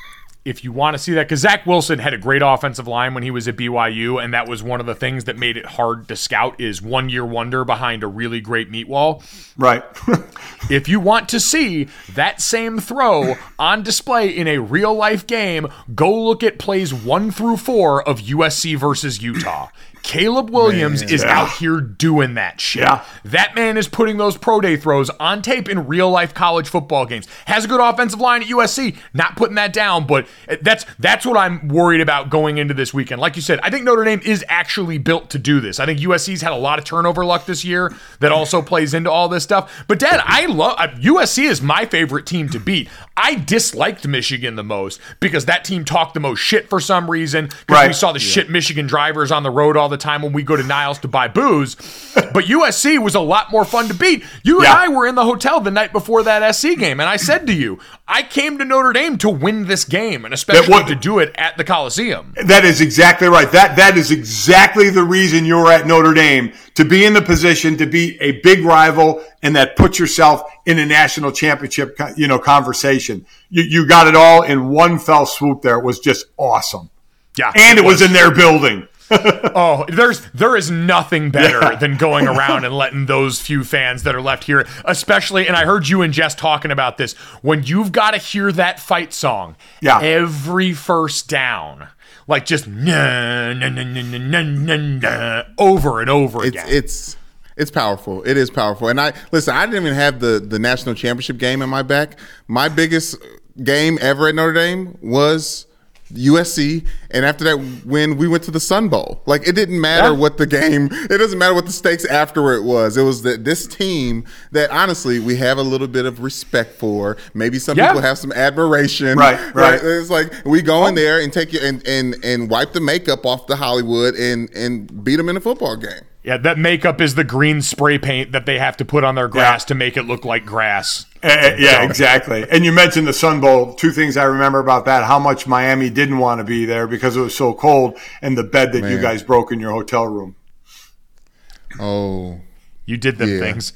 if you want to see that, because Zach Wilson had a great offensive line when he was at BYU, and that was one of the things that made it hard to scout is one year wonder behind a really great meat wall. Right. If you want to see that same throw on display in a real life game, go look at plays one through four of USC versus Utah. Caleb Williams is Yeah. out here doing that shit. Yeah. That man is putting those pro day throws on tape in real life college football games. Has a good offensive line at USC. Not putting that down, but that's that's what I'm worried about going into this weekend. Like you said, I think Notre Dame is actually built to do this. I think USC's had a lot of turnover luck this year that also plays into all this stuff. But Dad, I love USC is my favorite team to beat. I disliked Michigan the most because that team talked the most shit for some reason. Because we saw the shit Michigan drivers on the road all the time when we go to Niles to buy booze. But USC was a lot more fun to beat. You and I were in the hotel the night before that SC game, and I said to you, I came to Notre Dame to win this game, and especially what- to do it at the Coliseum. That is exactly right. That that is exactly the reason you're at Notre Dame to be in the position to be a big rival and that put yourself in a national championship, you know, conversation. You you got it all in one fell swoop. There, it was just awesome, Yeah, and it was in their building. Oh, there's there is nothing better than going around and letting those few fans that are left here, especially. And I heard you and Jess talking about this when you've got to hear that fight song. Yeah. every first down, like just na na na na na na na over and over It's again. it's it's powerful. It is powerful. And I listen. I didn't even have the the national championship game in my back. My biggest game ever at Notre Dame was USC, and after that, when we went to the Sun Bowl, like it didn't matter Yeah. what the game. It doesn't matter what the stakes afterward was. It was that this team that honestly we have a little bit of respect for. Maybe some Yeah. people have some admiration. Right, right. It's like we go in oh. there and take you and and and wipe the makeup off the Hollywood and and beat them in a football game. yeah, that makeup is the green spray paint that they have to put on their grass to make it look like grass. Uh, yeah, exactly. And you mentioned the Sun Bowl. Two things I remember about that: how much Miami didn't want to be there because it was so cold, and the bed that you guys broke in your hotel room. Oh, You did them Yeah. things.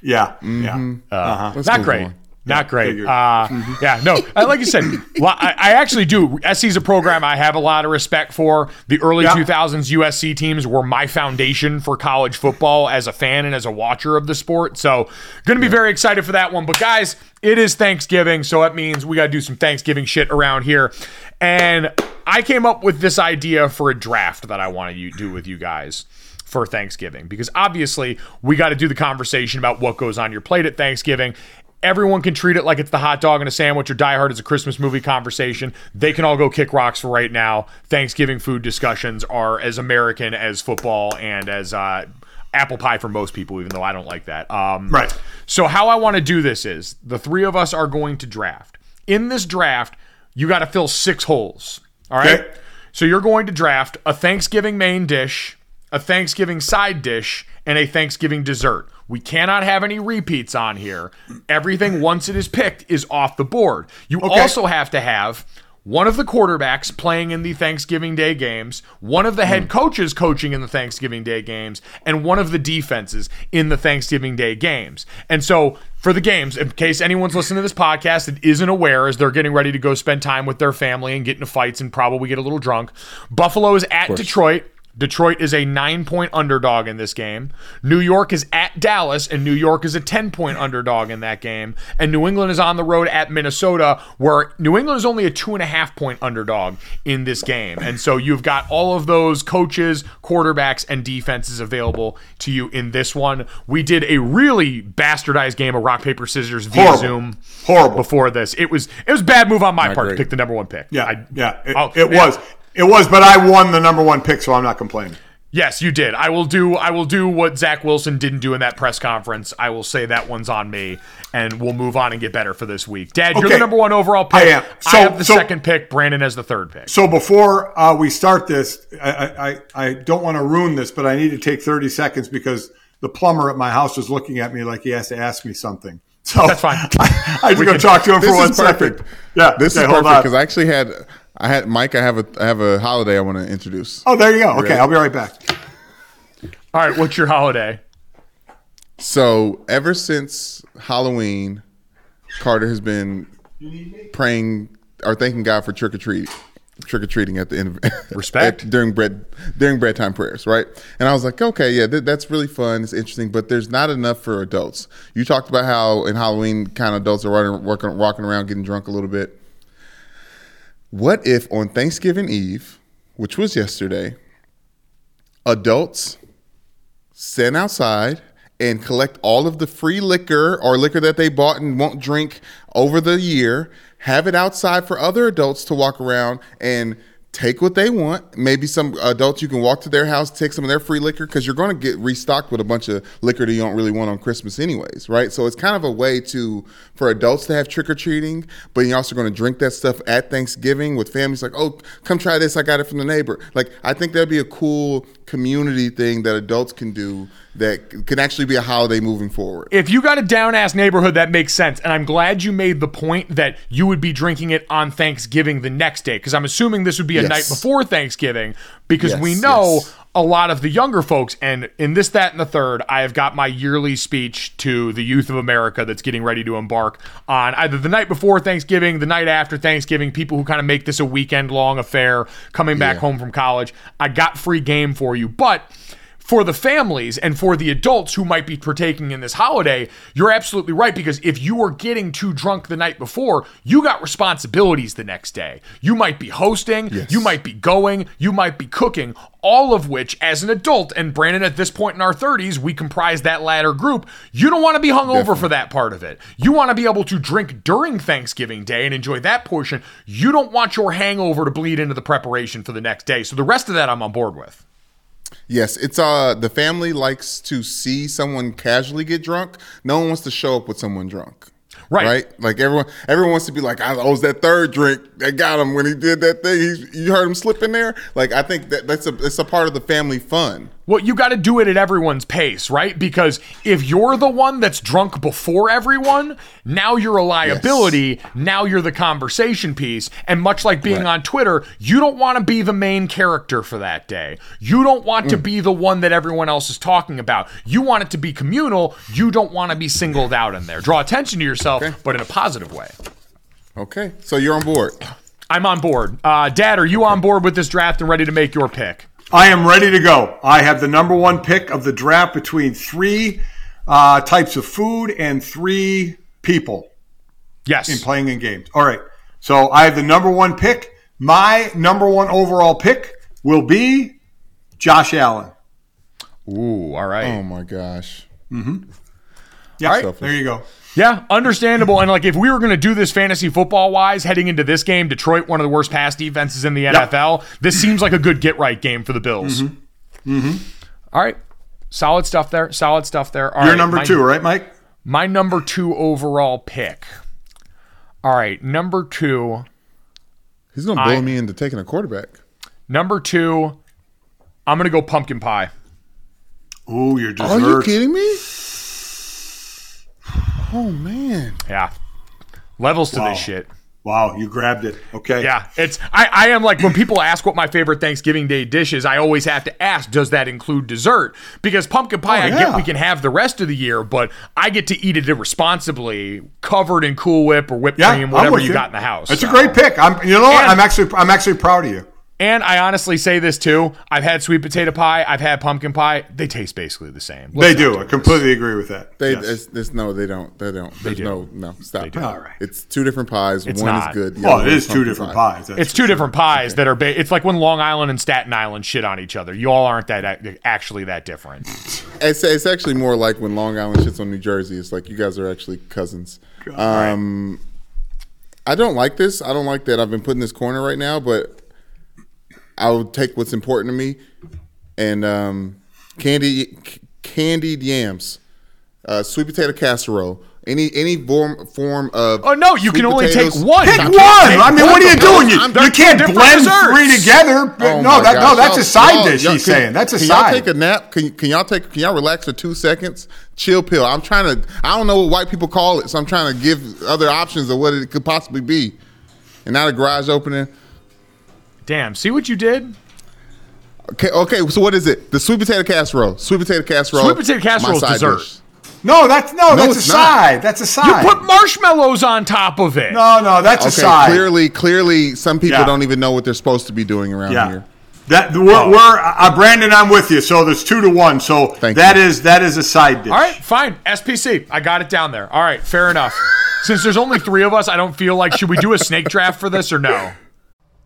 Yeah, mm-hmm. yeah. Uh, Let's Not great. on. Not great. Uh, yeah, no. uh, Like you said, I, I actually do. SC's a program I have a lot of respect for. The early Yeah. 2000s USC teams were my foundation for college football as a fan and as a watcher of the sport. So, going to be very excited for that one. But, guys, it is Thanksgiving. So, that means we got to do some Thanksgiving shit around here. And I came up with this idea for a draft that I want to do with you guys for Thanksgiving because obviously we got to do the conversation about what goes on your plate at Thanksgiving. Everyone can treat it like it's the hot dog and a sandwich or Die Hard is a Christmas movie conversation. They can all go kick rocks for right now. Thanksgiving food discussions are as American as football and as uh, apple pie for most people, even though I don't like that. Um, Right. So, how I want to do this is the three of us are going to draft. In this draft, you got to fill six holes. All right. Okay. So you're going to draft a Thanksgiving main dish, a Thanksgiving side dish, and a Thanksgiving dessert. We cannot have any repeats on here. Everything, once it is picked, is off the board. You Okay. also have to have one of the quarterbacks playing in the Thanksgiving Day games, one of the head hmm. coaches coaching in the Thanksgiving Day games, and one of the defenses in the Thanksgiving Day games. And so, for the games, in case anyone's listening to this podcast that isn't aware, as they're getting ready to go spend time with their family and get into fights and probably get a little drunk, Buffalo is at Detroit. Detroit is a nine point underdog in this game. New York is at Dallas, and New York is a 10 point underdog in that game. And New England is on the road at Minnesota, where New England is only a two and a half point underdog in this game. And so you've got all of those coaches, quarterbacks, and defenses available to you in this one. We did a really bastardized game of rock, paper, scissors via Horrible. Zoom Horrible. before this. It was it was a bad move on my part great. to pick the number one pick. Yeah, I- yeah, it, Oh, it yeah. was. It was, but I won the number one pick, so I'm not complaining. Yes, you did. I will do. I will do what Zach Wilson didn't do in that press conference. I will say that one's on me, and we'll move on and get better for this week. Dad, you're the number one overall pick. I am. I have the so- second pick. Brandon has the third pick. So before uh, we start this, I, I, I- I don't want to ruin this, but I need to take 30 seconds because the plumber at my house is looking at me like he has to ask me something. So That's fine. I, I have to go talk to him for This one is second. Yeah, This okay, is perfect because I actually had I had Mike. I have a I have a holiday I want to introduce. Oh, there you go. Okay, Ready? I'll be right back. All right, what's your holiday? So ever since Halloween, Carter has been praying or thanking God for trick or treat, trick or treating at the end of Respect. at- during bread during bread time prayers, right? And I was like, okay, yeah, th- that's really fun. It's interesting, but there's not enough for adults. You talked about how in Halloween, kind of adults are running, working, walking around, getting drunk a little bit. What if on Thanksgiving Eve, which was yesterday, adults stand outside and collect all of the free liquor or liquor that they bought and won't drink over the year, have it outside for other adults to walk around and take what they want. Maybe some adults you can walk to their house, take some of their free liquor because you're going to get restocked with a bunch of liquor that you don't really want on Christmas anyways, right? So it's kind of a way to for adults to have trick or treating, but you're also going to drink that stuff at Thanksgiving with families like, "Oh, come try this. I got it from the neighbor." Like I think that'd be a cool community thing that adults can do that can actually be a holiday moving forward. if you got a down ass neighborhood, that makes sense. And I'm glad you made the point that you would be drinking it on Thanksgiving the next day, because I'm assuming this would be a Yes. night before Thanksgiving, because we know yes. A lot of the younger folks, and in this, that, and the third, I have got my yearly speech to the youth of America that's getting ready to embark on either the night before Thanksgiving, the night after Thanksgiving, people who kind of make this a weekend long affair coming back Yeah. home from college. I got free game for you. But for the families and for the adults who might be partaking in this holiday, you're absolutely right because if you were getting too drunk the night before, you got responsibilities the next day. You might be hosting, Yes. you might be going, you might be cooking, all of which as an adult and Brandon at this point in our 30s, we comprise that latter group. You don't want to be hungover for that part of it. You want to be able to drink during Thanksgiving Day and enjoy that portion. You don't want your hangover to bleed into the preparation for the next day. So the rest of that I'm on board with. Yes, it's uh the family likes to see someone casually get drunk. No one wants to show up with someone drunk. Right. Right? Like everyone everyone wants to be like, I oh, was that third drink that got him when he did that thing. He, you heard him slip in there? Like I think that that's a it's a part of the family fun. Well, you got to do it at everyone's pace, right? Because if you're the one that's drunk before everyone, now you're a liability. Now you're the conversation piece. And much like being Right. on Twitter, you don't want to be the main character for that day. You don't want to be the one that everyone else is talking about. You want it to be communal. You don't want to be singled out in there. Draw attention to yourself, but in a positive way. Okay. So you're on board. I'm on board. Uh, Dad, are you on board with this draft and ready to make your pick? I am ready to go. I have the number one pick of the draft between three uh, types of food and three people Yes. in playing in games. All right. So I have the number one pick. My number one overall pick will be Josh Allen. Ooh, all right. Oh my gosh. Yeah, All right. there you go. Yeah, understandable. And like, if we were going to do this fantasy football wise, heading into this game, Detroit, one of the worst pass defenses in the NFL, this seems like a good get right game for the Bills. Mm-hmm. All right, solid stuff there. Solid stuff there. All You're right, number my- two, right, Mike? My number two overall pick. All right, number two. He's gonna bully me into taking a quarterback. Number two. I'm gonna go pumpkin pie. Ooh, you're dessert. Are you kidding me? Oh man. Yeah, levels to Wow. this shit. Wow, you grabbed it. Okay. Yeah, it's I, I am like when people ask what my favorite Thanksgiving Day dish is, I always have to ask, does that include dessert? Because pumpkin pie, Oh, I get we can have the rest of the year, but I get to eat it irresponsibly, covered in Cool Whip or whipped Yeah, cream, whatever with you got in the house. It's So- a great pick. I'm. You know what? And- I'm actually. I'm actually proud of you. And I honestly say this too: I've had sweet potato pie, I've had pumpkin pie. They taste basically the same. They Let's not do. I completely agree with that. They Yes. it's, it's, no, they don't. They don't. There's do. no no stop. do. All right. It's two different pies. It's one not. is good. the Well, other it one is two different pie. pies. that's It's two sure. different pies that are. Ba- it's like when Long Island and Staten Island shit on each other. You all aren't that actually that different. It's, it's actually more like when Long Island shits on New Jersey. It's like you guys are actually cousins. Um, I don't like this. I don't like that I've been put in this corner right now, but I'll take what's important to me. And um, candy, c- candied yams, uh, sweet potato casserole, any any form form of. Oh no, you can only potatoes. take one. Pick one. I mean, what are you doing? You, you can't blend desserts. three together. Oh no, that, no, that's a side dish. y'all- He's can- saying that's a can side. y'all take a nap? Can, can y'all take? Can y'all relax for two seconds? Chill pill. I'm trying to. I don't know what white people call it, so I'm trying to give other options of what it could possibly be. And now the garage opening. Damn, see what you did? Okay, okay. So what is it? The sweet potato casserole. Sweet potato casserole. Sweet potato casserole is side dessert. dish. No, that's no, that's a it's not. side. That's a side. You put marshmallows on top of it. no, no, that's a side. clearly, clearly, some people Yeah. don't even know what they're supposed to be doing around Yeah. here. That we're, we're uh, Brandon, I'm with you. So there's two to one. So Thank that you. is that is a side dish. All right, fine. SPC. I got it down there. All right, fair enough. Since there's only three of us, I don't feel like should we do a snake draft for this or no?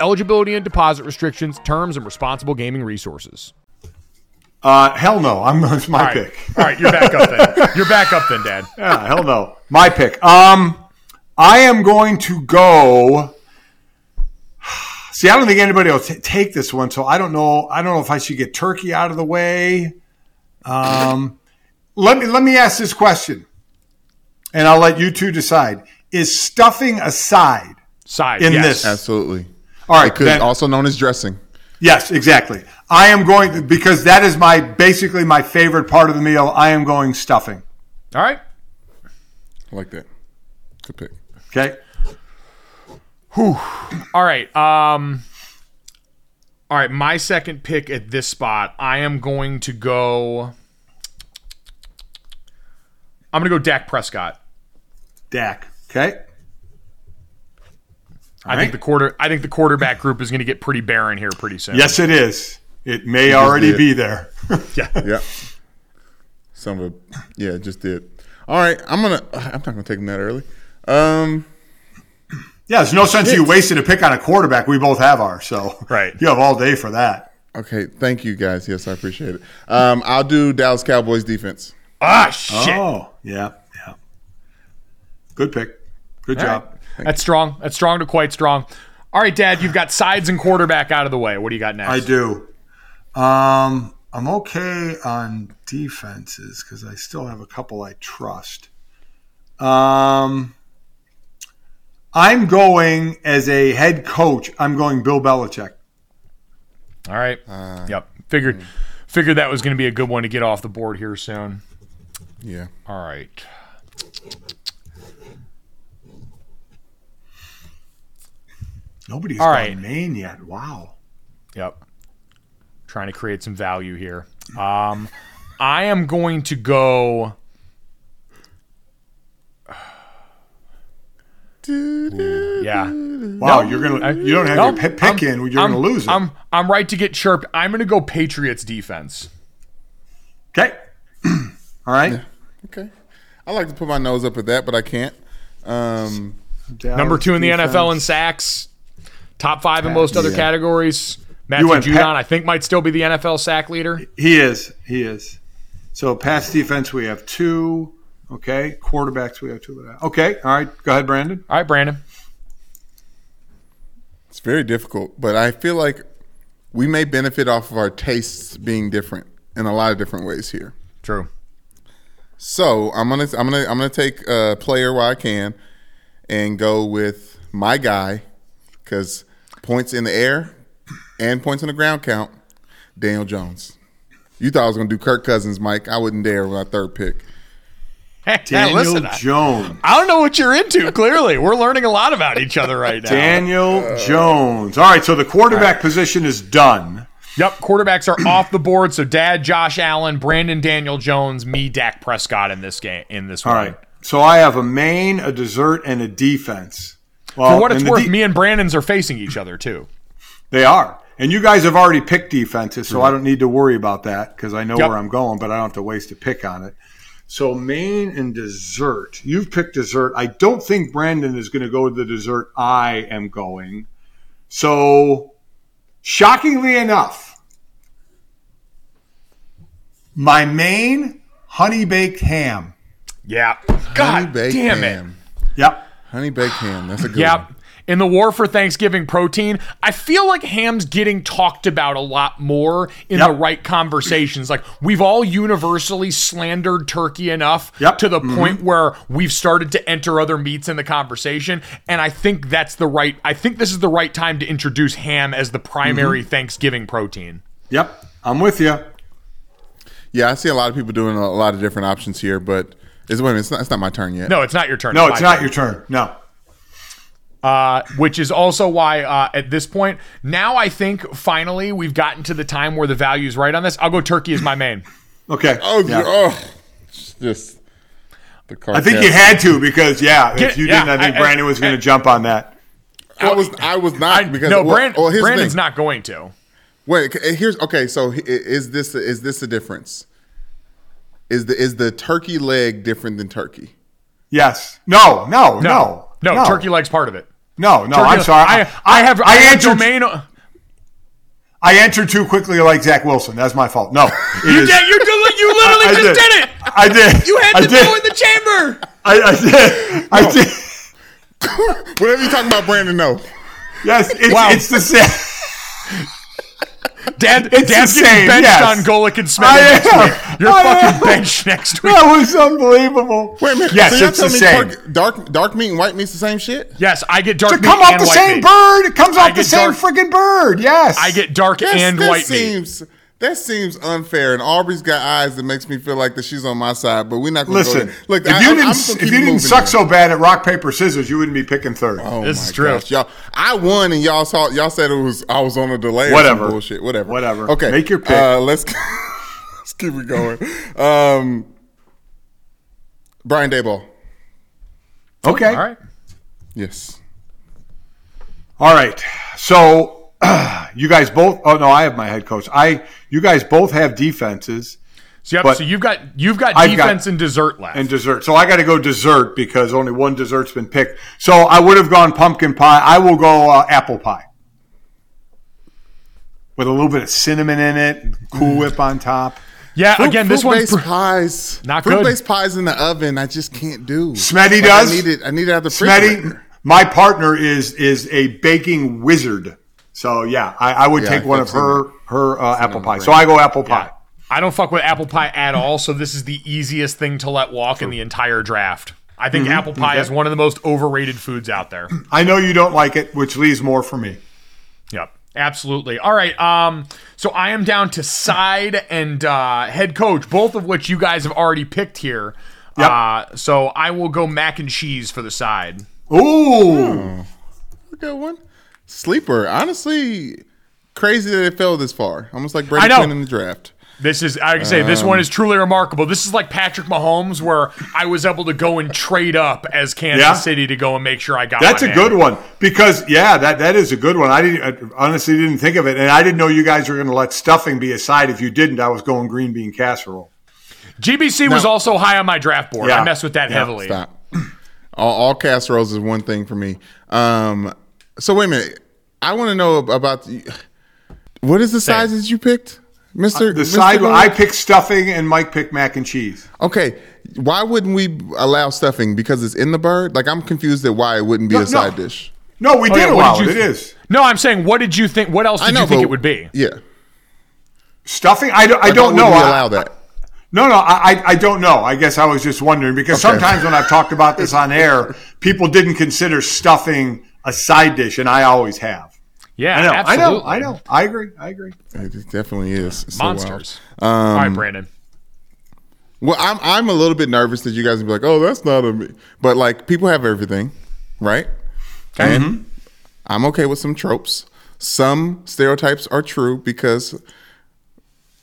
eligibility and deposit restrictions, terms, and responsible gaming resources. Uh, hell no. I'm it's my All right. pick. All right, you're back up then. You're back up then, Dad. Yeah, hell no. My pick. Um, I am going to go. See, I don't think anybody will t- take this one, so I don't know. I don't know if I should get Turkey out of the way. Um, let me let me ask this question, and I'll let you two decide. Is stuffing a side Side in yes. this? Absolutely. All right, could then- also known as dressing. Yes, exactly. I am going because that is my basically my favorite part of the meal. I am going stuffing. All right. I like that. Good pick. Okay. All right. Um All right, my second pick at this spot, I am going to go I'm going to go Dak Prescott. Dak. Okay. I think the quarter I think the quarterback group is going to get pretty barren here pretty soon. Yes, it is. It may already did. be there. Yeah. Some of it. Yeah, it just did. All right. I'm gonna. I'm not gonna take him that early. Um. yeah, there's no sense you wasted a pick on a quarterback. We both have ours, so Right. you have all day for that. Okay. Thank you guys. Yes, I appreciate it. Um. I'll do Dallas Cowboys defense. Ah, shit. Oh, yeah, yeah. Good pick. Good All job. right. That's strong. That's strong to quite strong. All right, Dad, you've got sides and quarterback out of the way. What do you got next? I do. Um, I'm okay on defenses because I still have a couple I trust. Um, I'm going as a head coach. I'm going Bill Belichick. All right. Uh, yep. Figured figured that was going to be a good one to get off the board here soon. Yeah. All right. Nobody's All gone right. Maine yet. Wow. Yep. Trying to create some value here. Um, I am going to go. Yeah. Wow, you're gonna you don't have No, your pi- pick I'm- in. You're I'm- gonna lose it. I'm I'm right to get chirped. I'm going to go Patriots defense. okay. All right. Okay. I like to put my nose up at that, but I can't. Um. Number two in the Defense. NFL in sacks. Top five in most other Yeah. categories. Matthew went Judon, Pat- I think, might still be the NFL sack leader. He is. He is. So pass defense, we have two. Okay. Quarterbacks, we have two. Okay. All right. Go ahead, Brandon. All right, Brandon. It's very difficult, but I feel like we may benefit off of our tastes being different in a lot of different ways here. True. So I'm gonna I'm gonna I'm gonna take a player while I can, and go with my guy, because points in the air and points on the ground count. Daniel Jones. You thought I was gonna do Kirk Cousins, Mike. I wouldn't dare with my third pick. Hey, Daniel listen, Jones. I don't know what you're into. Clearly, we're learning a lot about each other right now. Daniel Jones. All right. So the quarterback position is done. Yep, quarterbacks are off the board. So, Dad, Josh Allen, Brandon, Daniel Jones, me, Dak Prescott in this game. In this All one. right. So I have a main, a dessert, and a defense. Well, For what it's worth, de- me and Brandon's are facing each other too. They are. And you guys have already picked defenses, so mm-hmm. I don't need to worry about that because I know Yep. where I'm going, but I don't have to waste a pick on it. So main and dessert. You've picked dessert. I don't think Brandon is going to go to the dessert. I am going. So, shockingly enough, my main honey baked ham. Yeah. Honey God baked damn it. ham. Yep. Honey baked ham. That's a good Yep. one. In the war for Thanksgiving protein, I feel like ham's getting talked about a lot more in Yep. the right conversations. Like we've all universally slandered turkey enough Yep. to the mm-hmm. point where we've started to enter other meats in the conversation. And I think that's the right I think this is the right time to introduce ham as the primary mm-hmm. Thanksgiving protein. Yep. I'm with you. Yeah, I see a lot of people doing a lot of different options here, but it's, wait a minute, it's not, it's not my turn yet. No, it's not your turn. No, my it's not turn. your turn. No. uh, which is also why uh, at this point now I think finally we've gotten to the time where the value is right on this. I'll go turkey as my main. Okay. Oh, Yeah. oh, just the car. I think you had to because yeah, Get- if you yeah, didn't, I think I- Brandon was going to jump on that. I was. I was not because no, well, Brand, well, Brandon's thing. not going to. Wait, here's okay. So is this is this a difference? Is the is the turkey leg different than turkey? Yes. No. No. No. no, turkey leg's part of it. No. No. Turkey- I'm sorry. I, I have I, I have answered. domain. I answered too quickly, like Zach Wilson. That's my fault. No. It You is- did. You, did- you literally I just did. did. it. I did. You had I to did. go in the chamber. I, I did. I did. Whatever you talking about, Brandon? No. Yes. It's, Wow. it's the same. Dad, It's Dad's the getting same, benched yes. on Golic and Smetty I next am. week. You're I fucking am. benched next week. That was unbelievable. Wait a minute. Yes, so y'all it's the me same. Dark, dark dark meat and white meat's the same shit? Yes, I get dark To meat come off and the white same meat. bird. It comes I off the same dark- freaking bird. Yes. I get dark That's- and that white meat. Seems that seems unfair. And Aubrey's got eyes that makes me feel like that she's on my side. But we're not going to Listen, go. Look, if I, you didn't, I'm just gonna if you didn't suck here. so bad at rock paper scissors, you wouldn't be picking third. Oh This my is true. gosh, y'all! I won and y'all saw y'all said it was I was on a delay. Whatever. or some bullshit. Whatever. Whatever. Okay, Make your pick. Uh, let's let's keep it going. Um, Brian Daboll. Okay. All right. Yes. All right. So you guys both. Oh no, I have my head coach. I. You guys both have defenses So, yep, so you've got you've got I've got- defense and dessert left. and dessert. So I got to go dessert because only one dessert's been picked. So I would have gone pumpkin pie. I will go uh, apple pie with a little bit of cinnamon in it, and Cool Whip on top. yeah, again, this one's fruit-based pr- pies. Not good. Fruit-based pies in the oven. I just can't do. Smetty Like, does? I need it. I need it out the Smetty, my partner is is a baking wizard. So yeah, I, I would Yeah, take I one of her her uh, apple pie. So I go apple pie. I don't fuck with apple pie at all, so this is the easiest thing to let walk in the entire draft. I think Mm-hmm. apple pie is one of the most overrated foods out there. I know you don't like it, which leaves more for me. Yep. Absolutely. All right. Um, so I am down to side and uh, head coach, both of which you guys have already picked here. Yep. Uh, so I will go mac and cheese for the side. Ooh, Good one. Sleeper. Honestly, crazy that it fell this far. Almost like I Brady. Quinn in the draft. This is, I can say, this one is truly remarkable. This is like Patrick Mahomes, where I was able to go and trade up as Kansas Yeah. City to go and make sure I got. that's my a man. good one because yeah, that that is a good one. I didn't I honestly didn't think of it, and I didn't know you guys were going to let stuffing be a side. If you didn't, I was going green bean casserole. GBC was also high on my draft board. Yeah. I messed with that Yeah. heavily. Stop. all, all casseroles is one thing for me. Um, so wait a minute. I want to know about the, what is the sizes you picked, Mister? Uh, The side I picked stuffing, and Mike picked mac and cheese. Okay, why wouldn't we allow stuffing? Because it's in the bird. Like I'm confused at why it wouldn't be No, a side no. dish. No, we Oh, did yeah, what allow did it. you It th- is No, I'm saying, what did you think? What else I did know you think but- it would be? Yeah, stuffing. I don't, I don't know. we I- allow that. No, no, I, I- I don't know. I guess I was just wondering because Okay. sometimes when I've talked about this on air, people didn't consider stuffing a side dish, and I always have. Yeah, I know, absolutely. I know, I know. I agree. I agree. It definitely is It's so wild. Monsters. Um, All right, Brandon. Well, I'm I'm a little bit nervous that you guys will be like, oh, that's not a me. But like, people have everything, right? Okay. And I'm okay with some tropes. Some stereotypes are true because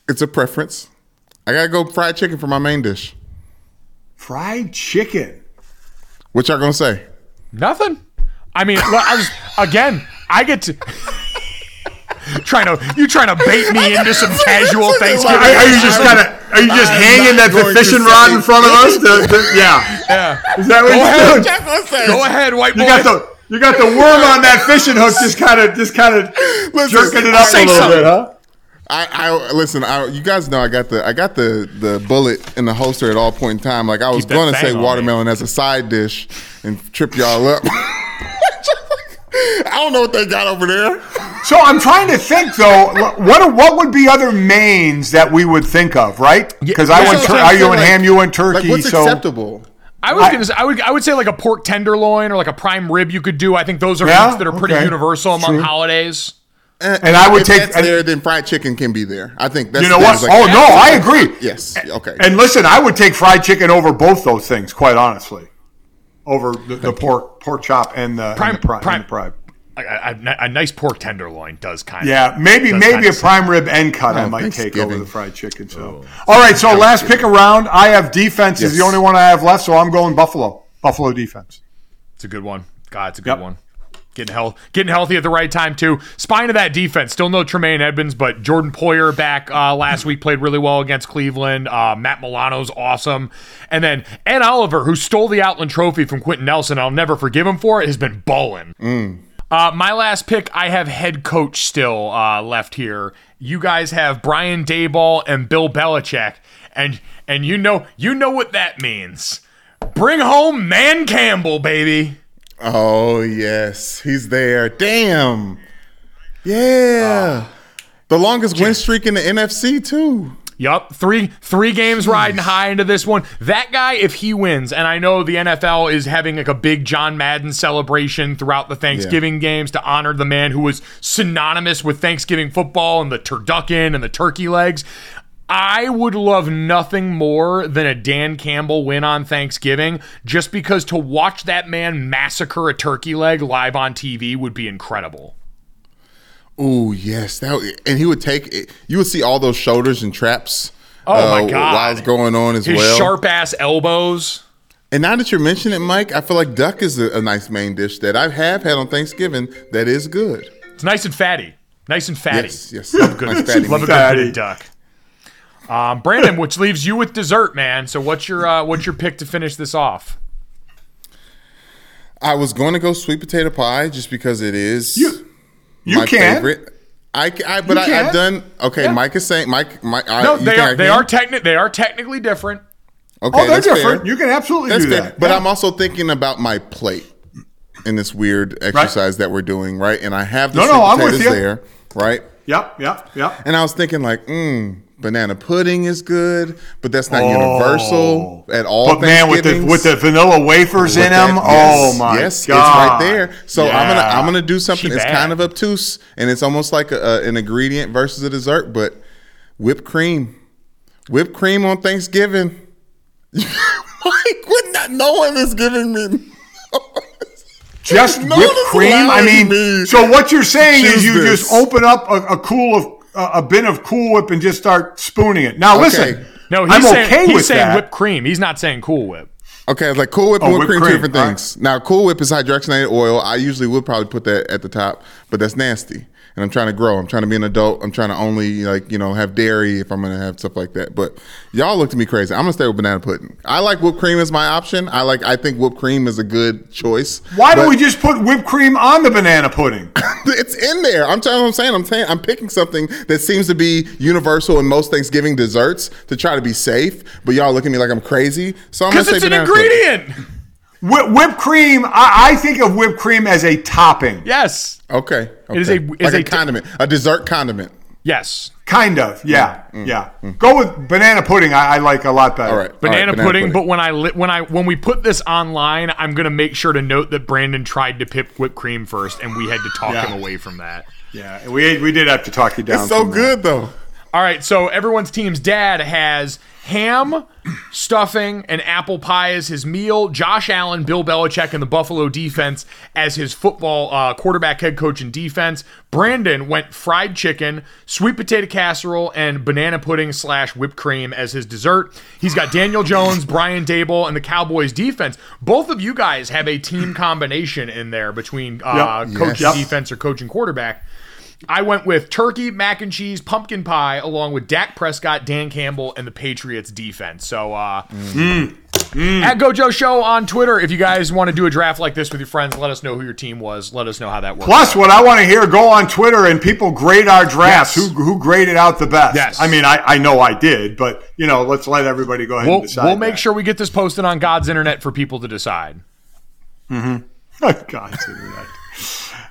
it's a preference. I gotta go fried chicken for my main dish. Fried chicken. What y'all gonna say? Nothing. I mean, look, I was, again, I get to. trying to you trying to bait me into some casual Thanksgiving. Are, are you just kind of? Are you just I'm hanging that the going to fishing rod in front of us? To- to- yeah. Yeah. Is that what Go you're ahead. doing? What I'm. Go ahead, white boy. You got the you got the worm on that fishing hook, just kind of just kind of Listen, jerking it up a say little something. bit, huh? I, I listen. I, you guys know I got the I got the the bullet in the holster at all point in time. Like I was going to say on me. watermelon as a side dish and trip y'all up. I don't know what they got over there. So I'm trying to think though. What what would be other mains that we would think of, right? Because I yeah, went. so Tur- I'm I saying, went like- ham. You went turkey. Like what's so acceptable? I was I- gonna say I would I would say like a pork tenderloin or like a prime rib you could do. I think those are Yeah? meats that are pretty Okay. universal among True. holidays. And I would if take- that's and- there. Then fried chicken can be there. I think that's you know that's what? like- oh no, I agree. Yes. Okay. And listen, I would take fried chicken over both those things, quite honestly, over the, the pork pork chop and the Prime- and the prime. prime- and the prime. A, a, a nice pork tenderloin does kind of Yeah, maybe maybe a prime rib end cut I Oh, might take over the fried chicken. So, oh. all right. So last pick around, I have defense is the only one I have left. So I'm going Buffalo. Buffalo defense. It's a good one. God, it's a good Yep. one. Getting health, getting healthy at the right time too. Spine of that defense, still no Tremaine Edmunds, but Jordan Poyer back uh, last week played really well against Cleveland. Uh, Matt Milano's awesome, and then Ed Oliver, who stole the Outland Trophy from Quenton Nelson, I'll never forgive him for it, has been balling. Uh, my last pick, I have head coach still uh, left here. You guys have Brian Daboll and Bill Belichick, and and you know you know what that means. Bring home Dan Campbell, baby. Oh yes, he's there. Damn. Yeah. Uh, the longest win streak in the NFC too. Yup, three three games riding high into this one. That guy, if he wins, and I know the NFL is having like a big John Madden celebration throughout the Thanksgiving games to honor the man who was synonymous with Thanksgiving football and the turducken and the turkey legs. I would love nothing more than a Dan Campbell win on Thanksgiving, just because to watch that man massacre a turkey leg live on TV would be incredible. Oh, yes. That and he would take it. You would see all those shoulders and traps. Oh, my uh, God. While it's going on as His well. sharp ass elbows. And now that you're mentioning it, Mike, I feel like duck is a, a nice main dish that I have had on Thanksgiving that is good. It's nice and fatty. Nice and fatty. Yes, yes. Love good Nice fatty Love a good Fatty. bit of duck. Um, Brandon, which leaves you with dessert, man. So what's your uh, what's your pick to finish this off? I was going to go sweet potato pie just because it is You my can. favorite. I, I but You I, can. I've done okay. Yeah. Mike is saying Mike. Mike I, No, you they are they are techni- they are technically different. Okay, Oh, they're that's fair. different. You can absolutely That's do fair. that. But Yeah. I'm also thinking about my plate in this weird exercise that we're doing, right? And I have the No, sweet no, I'm with potatoes you. there, right? Yep, yep, yep. And I was thinking like, mm, banana pudding is good, but that's not Oh. universal at all. But man, with the with the vanilla wafers With in that- them, yes, oh my yes, god, it's right there. So I'm gonna I'm gonna do something She that's bad. kind of obtuse, and it's almost like a, a- an ingredient versus a dessert, but whipped cream, whipped cream on Thanksgiving. Mike, what not? No one is giving me. just No whipped cream. I mean, me so what you're saying choose is you this. just open up a, a cool of a, a bin of Cool Whip and just start spooning it. Now listen, Okay. No, he's I'm saying okay he's with saying that. whipped cream. He's not saying Cool Whip. Okay, like Cool Whip oh, and Oh, whipped whipped cream, two different All right. things. Now, Cool Whip is hydrogenated oil. I usually would probably put that at the top, but that's nasty. And I'm trying to grow. I'm trying to be an adult. I'm trying to only like you know have dairy if I'm gonna have stuff like that. But y'all looked at me crazy. I'm gonna stay with banana pudding. I like whipped cream as my option. I like. I think whipped cream is a good choice. why don't we just put whipped cream on the banana pudding? it's in there. I'm telling. I'm saying. I'm saying. I'm picking something that seems to be universal in most Thanksgiving desserts to try to be safe. But y'all look at me like I'm crazy. So I'm gonna say it's an banana pudding. Ingredient. Whi- whipped cream. I, I think of whipped cream as a topping, Yes. Okay. okay. is a- like is a, a- condiment, a dessert condiment. Yes. kind of. Yeah, yeah. Go with banana pudding. I, I like a lot better. Mm. All right. Banana, right, pudding, but when I li- when I when we put this online, I'm gonna make sure to note that Brandon tried to pip whipped cream first, and we had to talk Yeah. him away from that. Yeah, we we did have to talk you down. it's so from that. good though. All right, so everyone's team's dad has ham, stuffing, and apple pie as his meal. Josh Allen, Bill Belichick, and the Buffalo defense as his football uh, quarterback, head coach, and defense. Brandon went fried chicken, sweet potato casserole, and banana pudding slash whipped cream as his dessert. He's got Daniel Jones, Brian Daboll, and the Cowboys defense. Both of you guys have a team combination in there between uh, Yep. coach Yes. and defense or coach and quarterback. I went with turkey, mac and cheese, pumpkin pie, along with Dak Prescott, Dan Campbell, and the Patriots defense. So, uh, at Gojo Show on Twitter, if you guys want to do a draft like this with your friends, let us know who your team was. Let us know how that works. Plus, what I want to hear, go on Twitter and people grade our drafts. Yes. Who who graded out the best? Yes. I mean, I, I know I did, but you know, let's let everybody go ahead we'll, and decide. we'll make that. sure we get this posted on God's internet for people to decide. God's internet.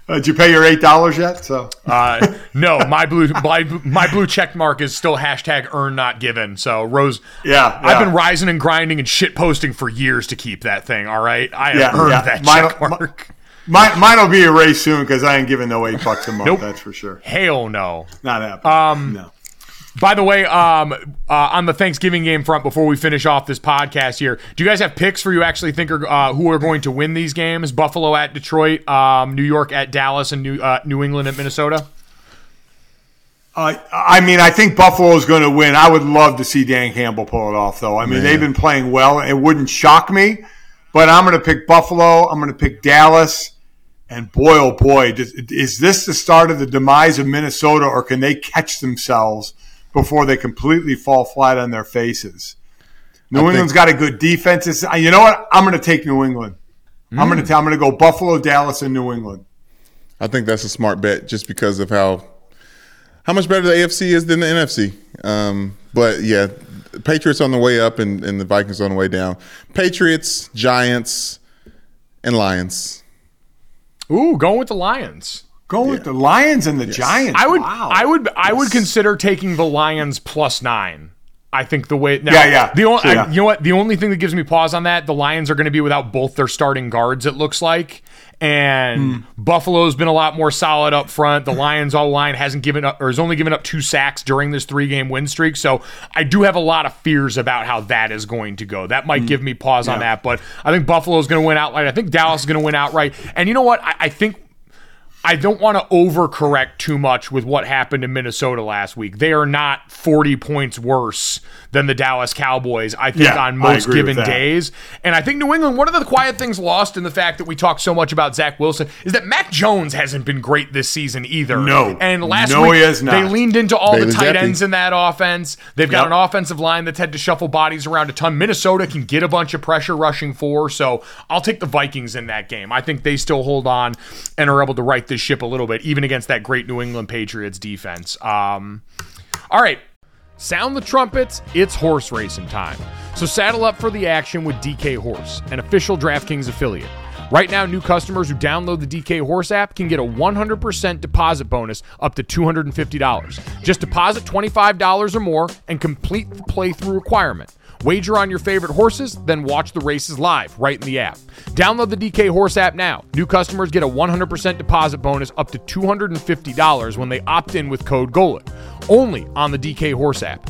Uh, did you pay your eight dollars yet? So Uh, no, my blue my, my blue check mark is still hashtag earn not given. So Rose, Yeah, I've been rising and grinding and shit posting for years to keep that thing. All right, I have Yeah, earned yeah. that Mine- check mark. mine mine will be erased soon because I ain't giving no eight bucks a month. Nope. That's for sure. Hell no. Not happening. Um, no. By the way, um, uh, on the Thanksgiving game front, before we finish off this podcast here, do you guys have picks for you actually think are uh, who are going to win these games? Buffalo at Detroit, um, New York at Dallas, and New uh, New England at Minnesota. Uh, I mean, I think Buffalo is going to win. I would love to see Dan Campbell pull it off, though. I mean, they've been playing well. It wouldn't shock me, but I'm going to pick Buffalo. I'm going to pick Dallas. And boy, oh boy, does, is this the start of the demise of Minnesota, or can they catch themselves before they completely fall flat on their faces? New think- England's got a good defense. It's- you know what? I'm going to take New England. I'm going to I'm going to go Buffalo, Dallas, and New England. I think that's a smart bet just because of how how much better the AFC is than the NFC. Um, but yeah, Patriots on the way up and, and the Vikings on the way down. Patriots, Giants, and Lions. Ooh, going with the Lions. Go with the Lions and the Giants. I would, Wow. I would, I would consider taking the Lions plus nine. I think the way, now, Yeah, yeah. The only, Sure, yeah. you know what? The only thing that gives me pause on that, the Lions are going to be without both their starting guards. It looks like, and Hmm. Buffalo's been a lot more solid up front. The Lions all line hasn't given up or has only given up two sacks during this three game win streak. So I do have a lot of fears about how that is going to go. That might give me pause on that, but I think Buffalo's going to win outright. I think Dallas is going to win outright. And you know what? I, I think I don't want to overcorrect too much with what happened in Minnesota last week. They are not 40 points worse than the Dallas Cowboys, I think, Yeah, on most given days. And I think New England, one of the quiet things lost in the fact that we talk so much about Zach Wilson is that Mac Jones hasn't been great this season either. No. And last No, week, he has they leaned into all Bailey the tight Zappe. ends in that offense. They've got Yep. an offensive line that's had to shuffle bodies around a ton. Minnesota can get a bunch of pressure rushing for, so I'll take the Vikings in that game. I think they still hold on and are able to right this ship a little bit, even against that great New England Patriots defense. Um, all right. Sound the trumpets, it's horse racing time. So saddle up for the action with DK Horse, an official DraftKings affiliate. Right now, new customers who download the DK Horse app can get a 100% deposit bonus up to $250. Just deposit $25 or more and complete the playthrough requirement. Wager on your favorite horses, then watch the races live right in the app. Download the DK Horse app now. New customers get a 100% deposit bonus up to $250 when they opt in with code GOLIC. Only on the DK Horse app.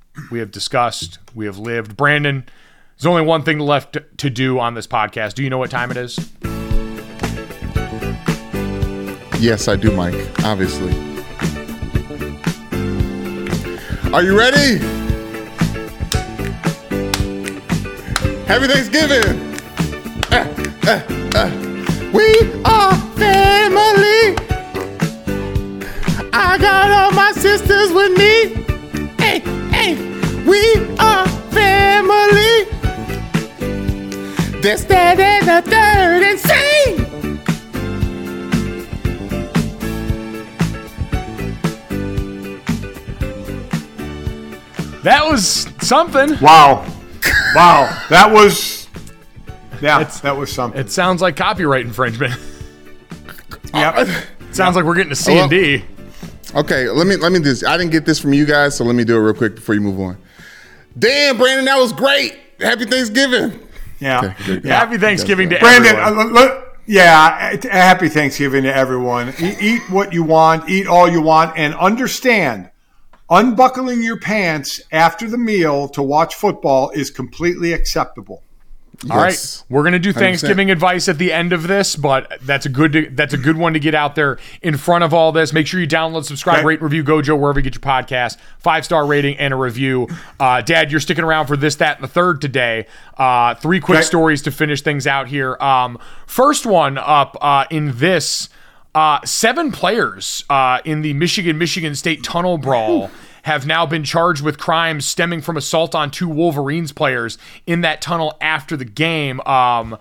we have discussed, we have lived. Brandon, there's only one thing left to do on this podcast. Do you know what time it is? Yes, I do, Mike. Obviously. Are you ready? Happy Thanksgiving! Ah, ah, ah. We are family. I got all my sisters with me. Hey, hey, we are family. This, that, and the third, and sing. That was something. Wow. Wow. That was Yeah, that was something. It sounds like copyright infringement. Yep. sounds like we're getting a C and D. Okay, let me let me do this. I didn't get this from you guys, so let me do it real quick before you move on. Damn, Brandon, that was great. Happy Thanksgiving. Yeah. good. yeah. Happy Thanksgiving to Brandon, everyone. uh, look, yeah, uh, happy Thanksgiving to everyone. Eat, eat what you want, eat all you want, and understand unbuckling your pants after the meal to watch football is completely acceptable. All right, we're gonna do 100%. Thanksgiving advice at the end of this, but that's a good that's a good one to get out there in front of all this. Make sure you download, subscribe, Okay. rate, review Gojo wherever you get your podcast. Five star rating and a review. Uh, Dad, you're sticking around for this, that, and the third today. Uh, three quick Okay. stories to finish things out here. Um, first one up uh, in this. Uh, seven players uh, in the Michigan Michigan State tunnel brawl have now been charged with crimes stemming from assault on two Wolverines players in that tunnel after the game. Um,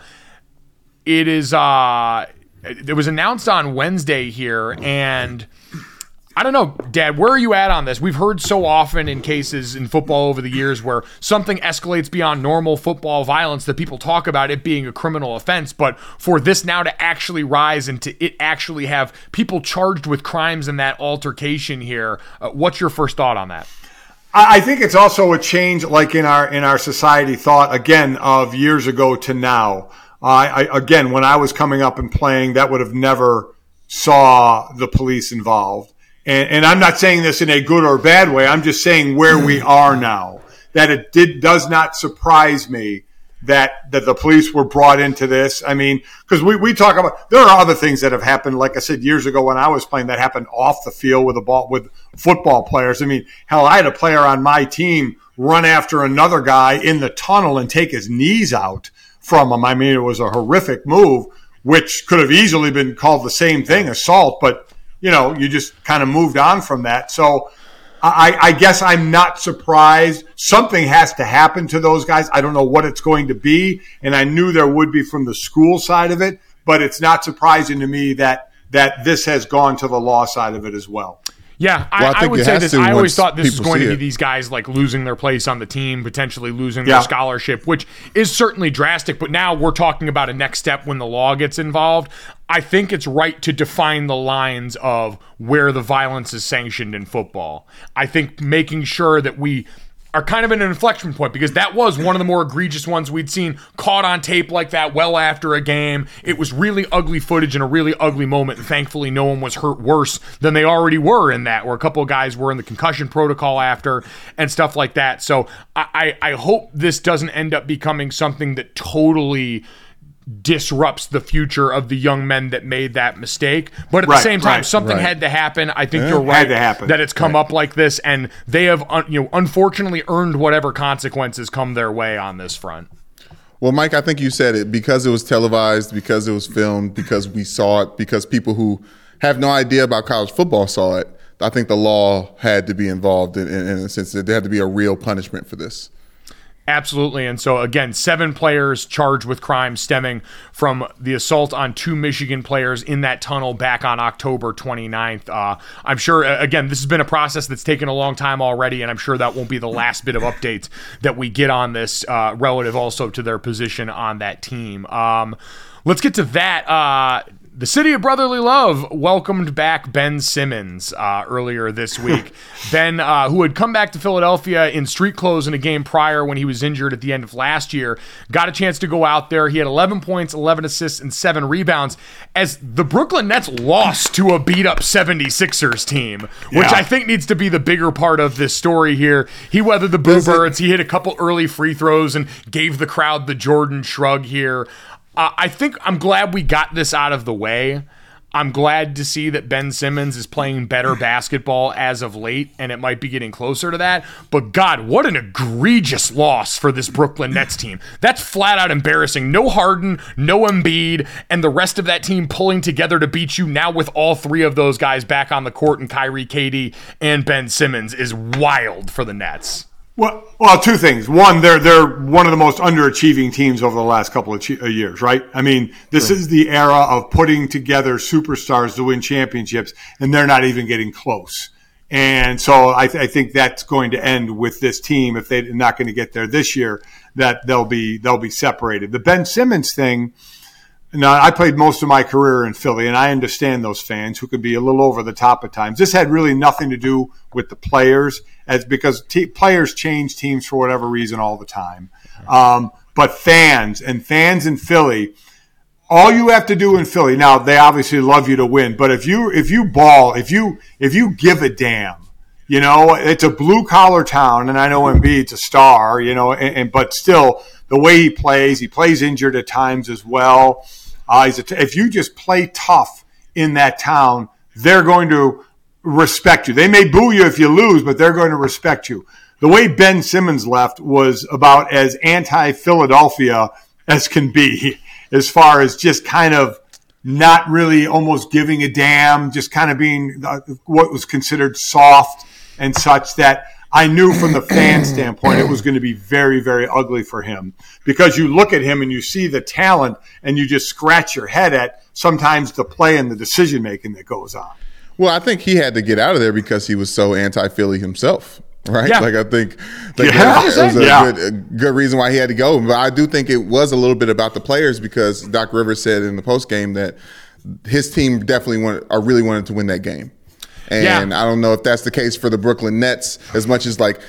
it is uh, it was announced on Wednesday here, and I don't know, Dad, where are you at on this? We've heard so often in cases in football over the years where something escalates beyond normal football violence that people talk about it being a criminal offense. But for this now to actually rise and to it actually have people charged with crimes in that altercation here, uh, what's your first thought on that? I think it's also a change, like in our in our society, thought again of years ago to now. I, I again, when I was coming up and playing, that would have never saw the police involved. And, and I'm not saying this in a good or bad way. I'm just saying where we hmm. are now. That it did does not surprise me that that the police were brought into this. I mean, because we, we talk about there are other things that have happened. Like I said years ago when I was playing, that happened off the field with a ball with football players. I mean, hell, I had a player on my team run after another guy in the tunnel and take his knees out from him. I mean, it was a horrific move, which could have easily been called the same thing, assault. But you know, you just kind of moved on from that. So. I, I guess I'm not surprised. Something has to happen to those guys. I don't know what it's going to be, and I knew there would be from the school side of it, but it's not surprising to me that that this has gone to the law side of it as well. Yeah, I, Well, I I, think would say this. I always thought this was going to be it. these guys like losing their place on the team, potentially losing Yeah. their scholarship, which is certainly drastic. But now we're talking about a next step when the law gets involved. I think it's right to define the lines of where the violence is sanctioned in football. I think making sure that we are kind of at an inflection point because that was one of the more egregious ones we'd seen caught on tape like that well after a game. It was really ugly footage in a really ugly moment. And thankfully, no one was hurt worse than they already were in that, where a couple of guys were in the concussion protocol after and stuff like that. So I, I I hope this doesn't end up becoming something that totally disrupts the future of the young men that made that mistake. But at the same time, right, something right. had to happen. I think you're right Had to happen. that it's come up like this, and they have, un- you know, unfortunately earned whatever consequences come their way on this front. Well, Mike, I think you said it because it was televised, because it was filmed, because we saw it, because people who have no idea about college football saw it. I think the law had to be involved in, in, in a sense that there had to be a real punishment for this. Absolutely. And so, again, seven players charged with crimes stemming from the assault on two Michigan players in that tunnel back on October 29th. Uh, I'm sure, again, this has been a process that's taken a long time already, and I'm sure that won't be the last bit of updates that we get on this uh, relative also to their position on that team. Um, let's get to that. Uh, the city of brotherly love welcomed back Ben Simmons uh, earlier this week. ben, uh, who had come back to Philadelphia in street clothes in a game prior when he was injured at the end of last year, got a chance to go out there. He had 11 points, 11 assists, and seven rebounds as the Brooklyn Nets lost to a beat up 76ers team, which Yeah. I think needs to be the bigger part of this story here. He weathered the boo birds. He hit a couple early free throws and gave the crowd the Jordan shrug here. Uh, I think I'm glad we got this out of the way. I'm glad to see that Ben Simmons is playing better basketball as of late, and it might be getting closer to that. But God, what an egregious loss for this Brooklyn Nets team. That's flat out embarrassing. No Harden, no Embiid, and the rest of that team pulling together to beat you now with all three of those guys back on the court and Kyrie, KD, and Ben Simmons is wild for the Nets. Well, well, two things. One, they're they're one of the most underachieving teams over the last couple of che- uh, years, right? I mean, this is the era of putting together superstars to win championships, and they're not even getting close. And so I, th- I think that's going to end with this team if they're not going to get there this year. That they'll be they'll be separated. The Ben Simmons thing. Now, I played most of my career in Philly, and I understand those fans who could be a little over the top at times. This had really nothing to do with the players, as because players change teams for whatever reason all the time. Um, but fans and fans in Philly, all you have to do in Philly now, they obviously love you to win, but if you if you ball, if you if you give a damn, You know, it's a blue collar town, and I know Embiid's a star. You know, and, and but still, the way he plays, he plays injured at times as well. Uh, if you just play tough in that town, they're going to respect you. They may boo you if you lose, but they're going to respect you. The way Ben Simmons left was about as anti Philadelphia as can be, as far as just kind of not really almost giving a damn, just kind of being uh, what was considered soft and such that I knew from the fan standpoint it was going to be very, very ugly for him because you look at him and you see the talent and you just scratch your head at sometimes the play and the decision making that goes on. Well, I think he had to get out of there because he was so anti Philly himself. Right, Yeah. like I think like Yeah. that was a Yeah. good, a good reason why he had to go. But I do think it was a little bit about the players because Doc Rivers said in the post game that his team definitely wanted, or really wanted to win that game. And Yeah. I don't know if that's the case for the Brooklyn Nets as much as like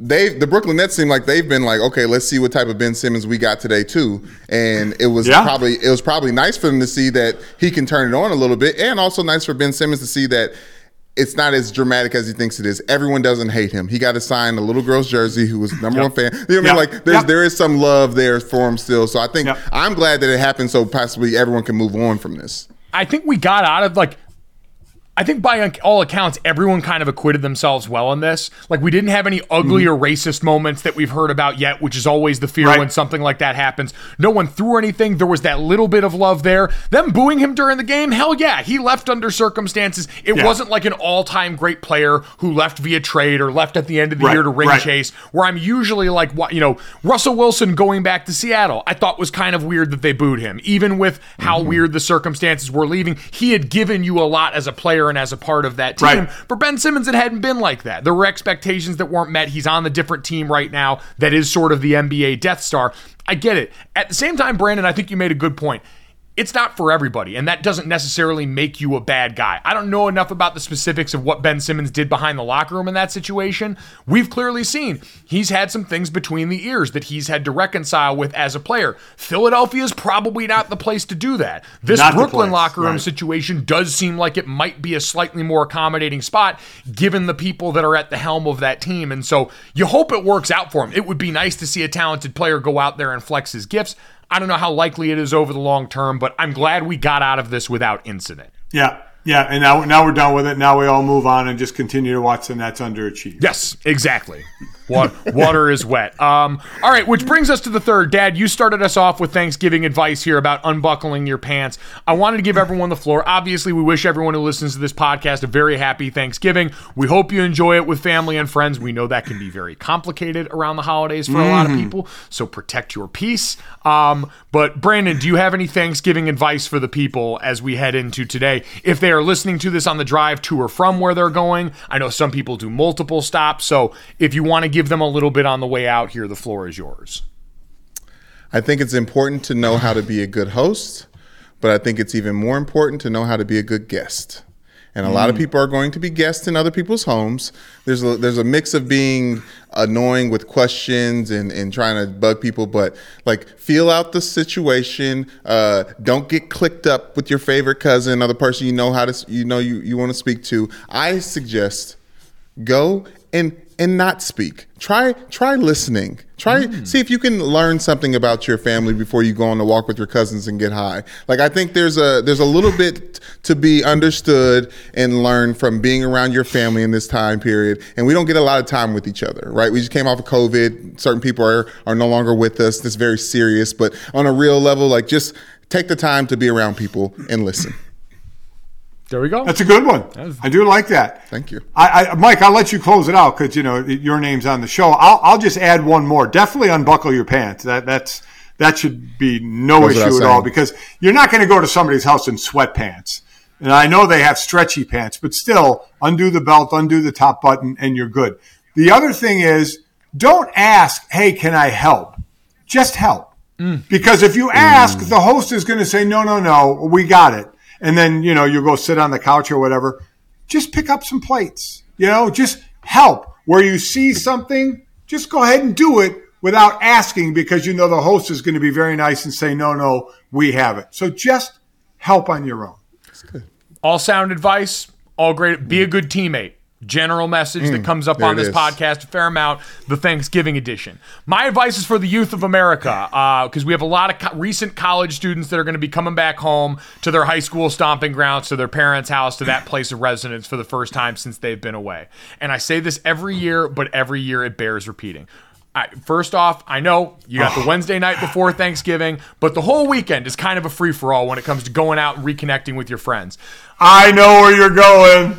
they the Brooklyn Nets seem like they've been like, okay, let's see what type of Ben Simmons we got today too. And it was Yeah. probably it was probably nice for them to see that he can turn it on a little bit, and also nice for Ben Simmons to see that it's not as dramatic as he thinks it is. Everyone doesn't hate him. He got to sign a little girl's jersey who was number one fan. You know what I mean? Yep. Like there's Yep. there is some love there for him still. So I think Yep. I'm glad that it happened so possibly everyone can move on from this. I think we got out of like. I think by all accounts, everyone kind of acquitted themselves well in this. Like we didn't have any ugly or racist moments that we've heard about yet, which is always the fear Right. when something like that happens. No one threw anything. There was that little bit of love there. Them booing him during the game, hell yeah, he left under circumstances. It Yeah. wasn't like an all-time great player who left via trade or left at the end of the Right, year to ring right. chase. Where I'm usually like, what you know, Russell Wilson going back to Seattle, I thought was kind of weird that they booed him, even with how Mm-hmm. weird the circumstances were leaving. He had given you a lot as a player as a part of that team. Right. For Ben Simmons, it hadn't been like that. There were expectations that weren't met. He's on the different team right now that is sort of the NBA Death Star. I get it. At the same time, Brandon, I think you made a good point. It's not for everybody, and that doesn't necessarily make you a bad guy. I don't know enough about the specifics of what Ben Simmons did behind the locker room in that situation. We've clearly seen he's had some things between the ears that he's had to reconcile with as a player. Philadelphia is probably not the place to do that. This Not Brooklyn locker room right. situation does seem like it might be a slightly more accommodating spot given the people that are at the helm of that team. And so you hope it works out for him. It would be nice to see a talented player go out there and flex his gifts. I don't know how likely it is over the long term, but I'm glad we got out of this without incident. Yeah, yeah, and now now we're done with it. Now we all move on and just continue to watch the Nets underachieve. Yes, exactly. Water, water is wet. Um, all right, which brings us to the third. Dad, you started us off with Thanksgiving advice here about unbuckling your pants. I wanted to give everyone the floor. Obviously, we wish everyone who listens to this podcast a very happy Thanksgiving. We hope you enjoy it with family and friends. We know that can be very complicated around the holidays for a lot of people, so protect your peace. Um, but Brandon, do you have any Thanksgiving advice for the people as we head into today? If they are listening to this on the drive to or from where they're going, I know some people do multiple stops. So if you want to give them a little bit on the way out here, the floor is yours. I think it's important to know how to be a good host, but I think it's even more important to know how to be a good guest. And a lot of people are going to be guests in other people's homes. There's a, there's a mix of being annoying with questions and, and trying to bug people, but like feel out the situation. Uh, don't get clicked up with your favorite cousin or the person you know how to you know you, you want to speak to. I suggest go and and not speak. Try try listening. Try hmm. see if you can learn something about your family before you go on a walk with your cousins and get high. Like i think there's a there's a little bit to be understood and learned from being around your family in this time period. And we don't get a lot of time with each other right? We just came off of covid. Certain people are are no longer with us. This very serious. But on a real level like just take the time to be around people and listen There we go. That's a good one. I do like that. Thank you. I, I, Mike, I'll let you close it out because you know your name's on the show. I'll, I'll just add one more. Definitely unbuckle your pants. That that's that should be no Goes issue at all because you're not going to go to somebody's house in sweatpants. And I know they have stretchy pants, but still, undo the belt, undo the top button, and you're good. The other thing is, don't ask, "Hey, can I help?" Just help. Mm. Because if you ask, the host is going to say, no, no, no, we got it. And then, you know, you go sit on the couch or whatever. Just pick up some plates, you know, just help. Where you see something, just go ahead and do it without asking because you know the host is going to be very nice and say, no, no, we have it. So just help on your own. all sound advice, all great. Be a good teammate. General message that comes up Mm, on this is. podcast a fair amount, the Thanksgiving edition. My advice is for the youth of America, because we have a lot of co- recent college students that are going to be coming back home to their high school stomping grounds, to their parents' house, to that place of residence for the first time since they've been away. And I say this every year, but every year it bears repeating. I, first off, I know you got the Wednesday night before Thanksgiving, but the whole weekend is kind of a free for all when it comes to going out and reconnecting with your friends. I know where you're going.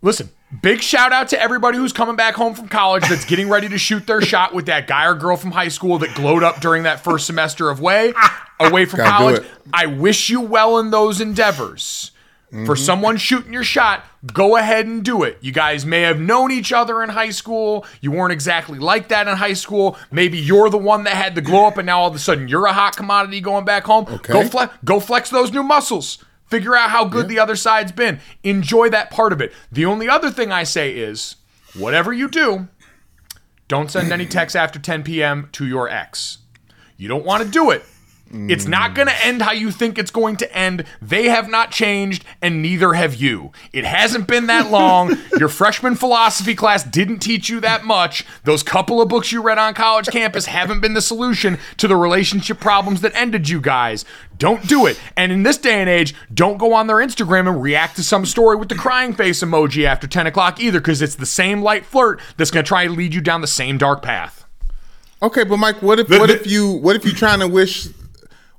Listen, big shout out to everybody who's coming back home from college that's getting ready to shoot their shot with that guy or girl from high school that glowed up during that first semester of way away from Gotta college. I wish you well in those endeavors. For mm-hmm. someone shooting your shot, go ahead and do it. You guys may have known each other in high school. You weren't exactly like that in high school. Maybe you're the one that had the glow up, and now all of a sudden you're a hot commodity going back home. Okay. Go flex, go flex those new muscles. Figure out how good the other side's been. Enjoy that part of it. The only other thing I say is, whatever you do, don't send any texts after 10 p.m. to your ex. You don't want to do it. It's not mm. going to end how you think it's going to end. They have not changed, and neither have you. It hasn't been that long. Your freshman philosophy class didn't teach you that much. Those couple of books you read on college campus haven't been the solution to the relationship problems that ended you guys. Don't do it. And in this day and age, don't go on their Instagram and react to some story with the crying face emoji after 10 o'clock either, because it's the same light flirt that's going to try to lead you down the same dark path. Okay, but Mike, what if what if you what if you trying to wish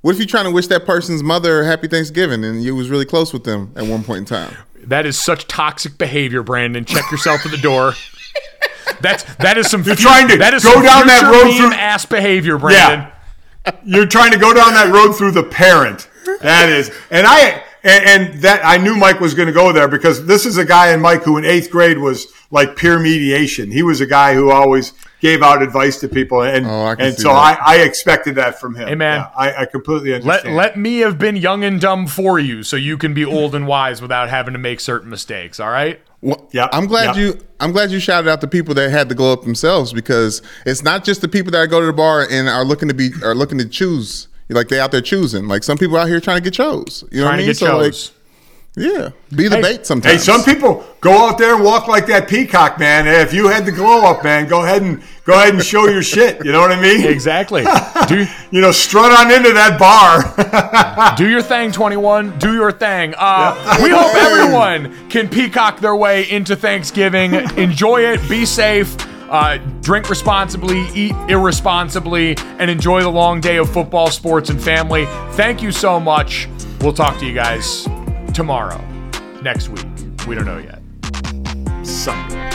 what if you're trying to wish that person's mother a happy Thanksgiving and you was really close with them at one point in time? That is such toxic behavior, Brandon. Check yourself at the door. That's that is some You're trying to that is go some down that road through- ass behavior, Brandon. You're trying to go down that road through the parent. That is, and I and, and that I knew Mike was going to go there because this is a guy in Mike who in eighth grade was like peer mediation. He was a guy who always gave out advice to people, and Oh, I can and see so that. I, I expected that from him. Hey, man. Yeah, I, I completely Let understand. let let me have been young and dumb for you, so you can be old and wise without having to make certain mistakes. All right. Well, Yep, I'm glad yep. you I'm glad you shouted out the people that had to glow up themselves because it's not just the people that go to the bar and are looking to be are looking to choose. Like they out there choosing. Like some people out here trying to get chose. You know Trying what I to mean? get So like yeah, be the Hey- bait sometimes. Hey, some people go out there and walk like that peacock, man. If you had the glow up, man, go ahead and go ahead and show your shit. You know what I mean? exactly. do You know, strut on into that bar. do your thing, twenty one. Do your thing. Uh, we hope everyone can peacock their way into Thanksgiving. Enjoy it. Be safe. Uh, drink responsibly, eat irresponsibly, and enjoy the long day of football, sports, and family. Thank you so much. We'll talk to you guys tomorrow, next week. We don't know yet. Sunday.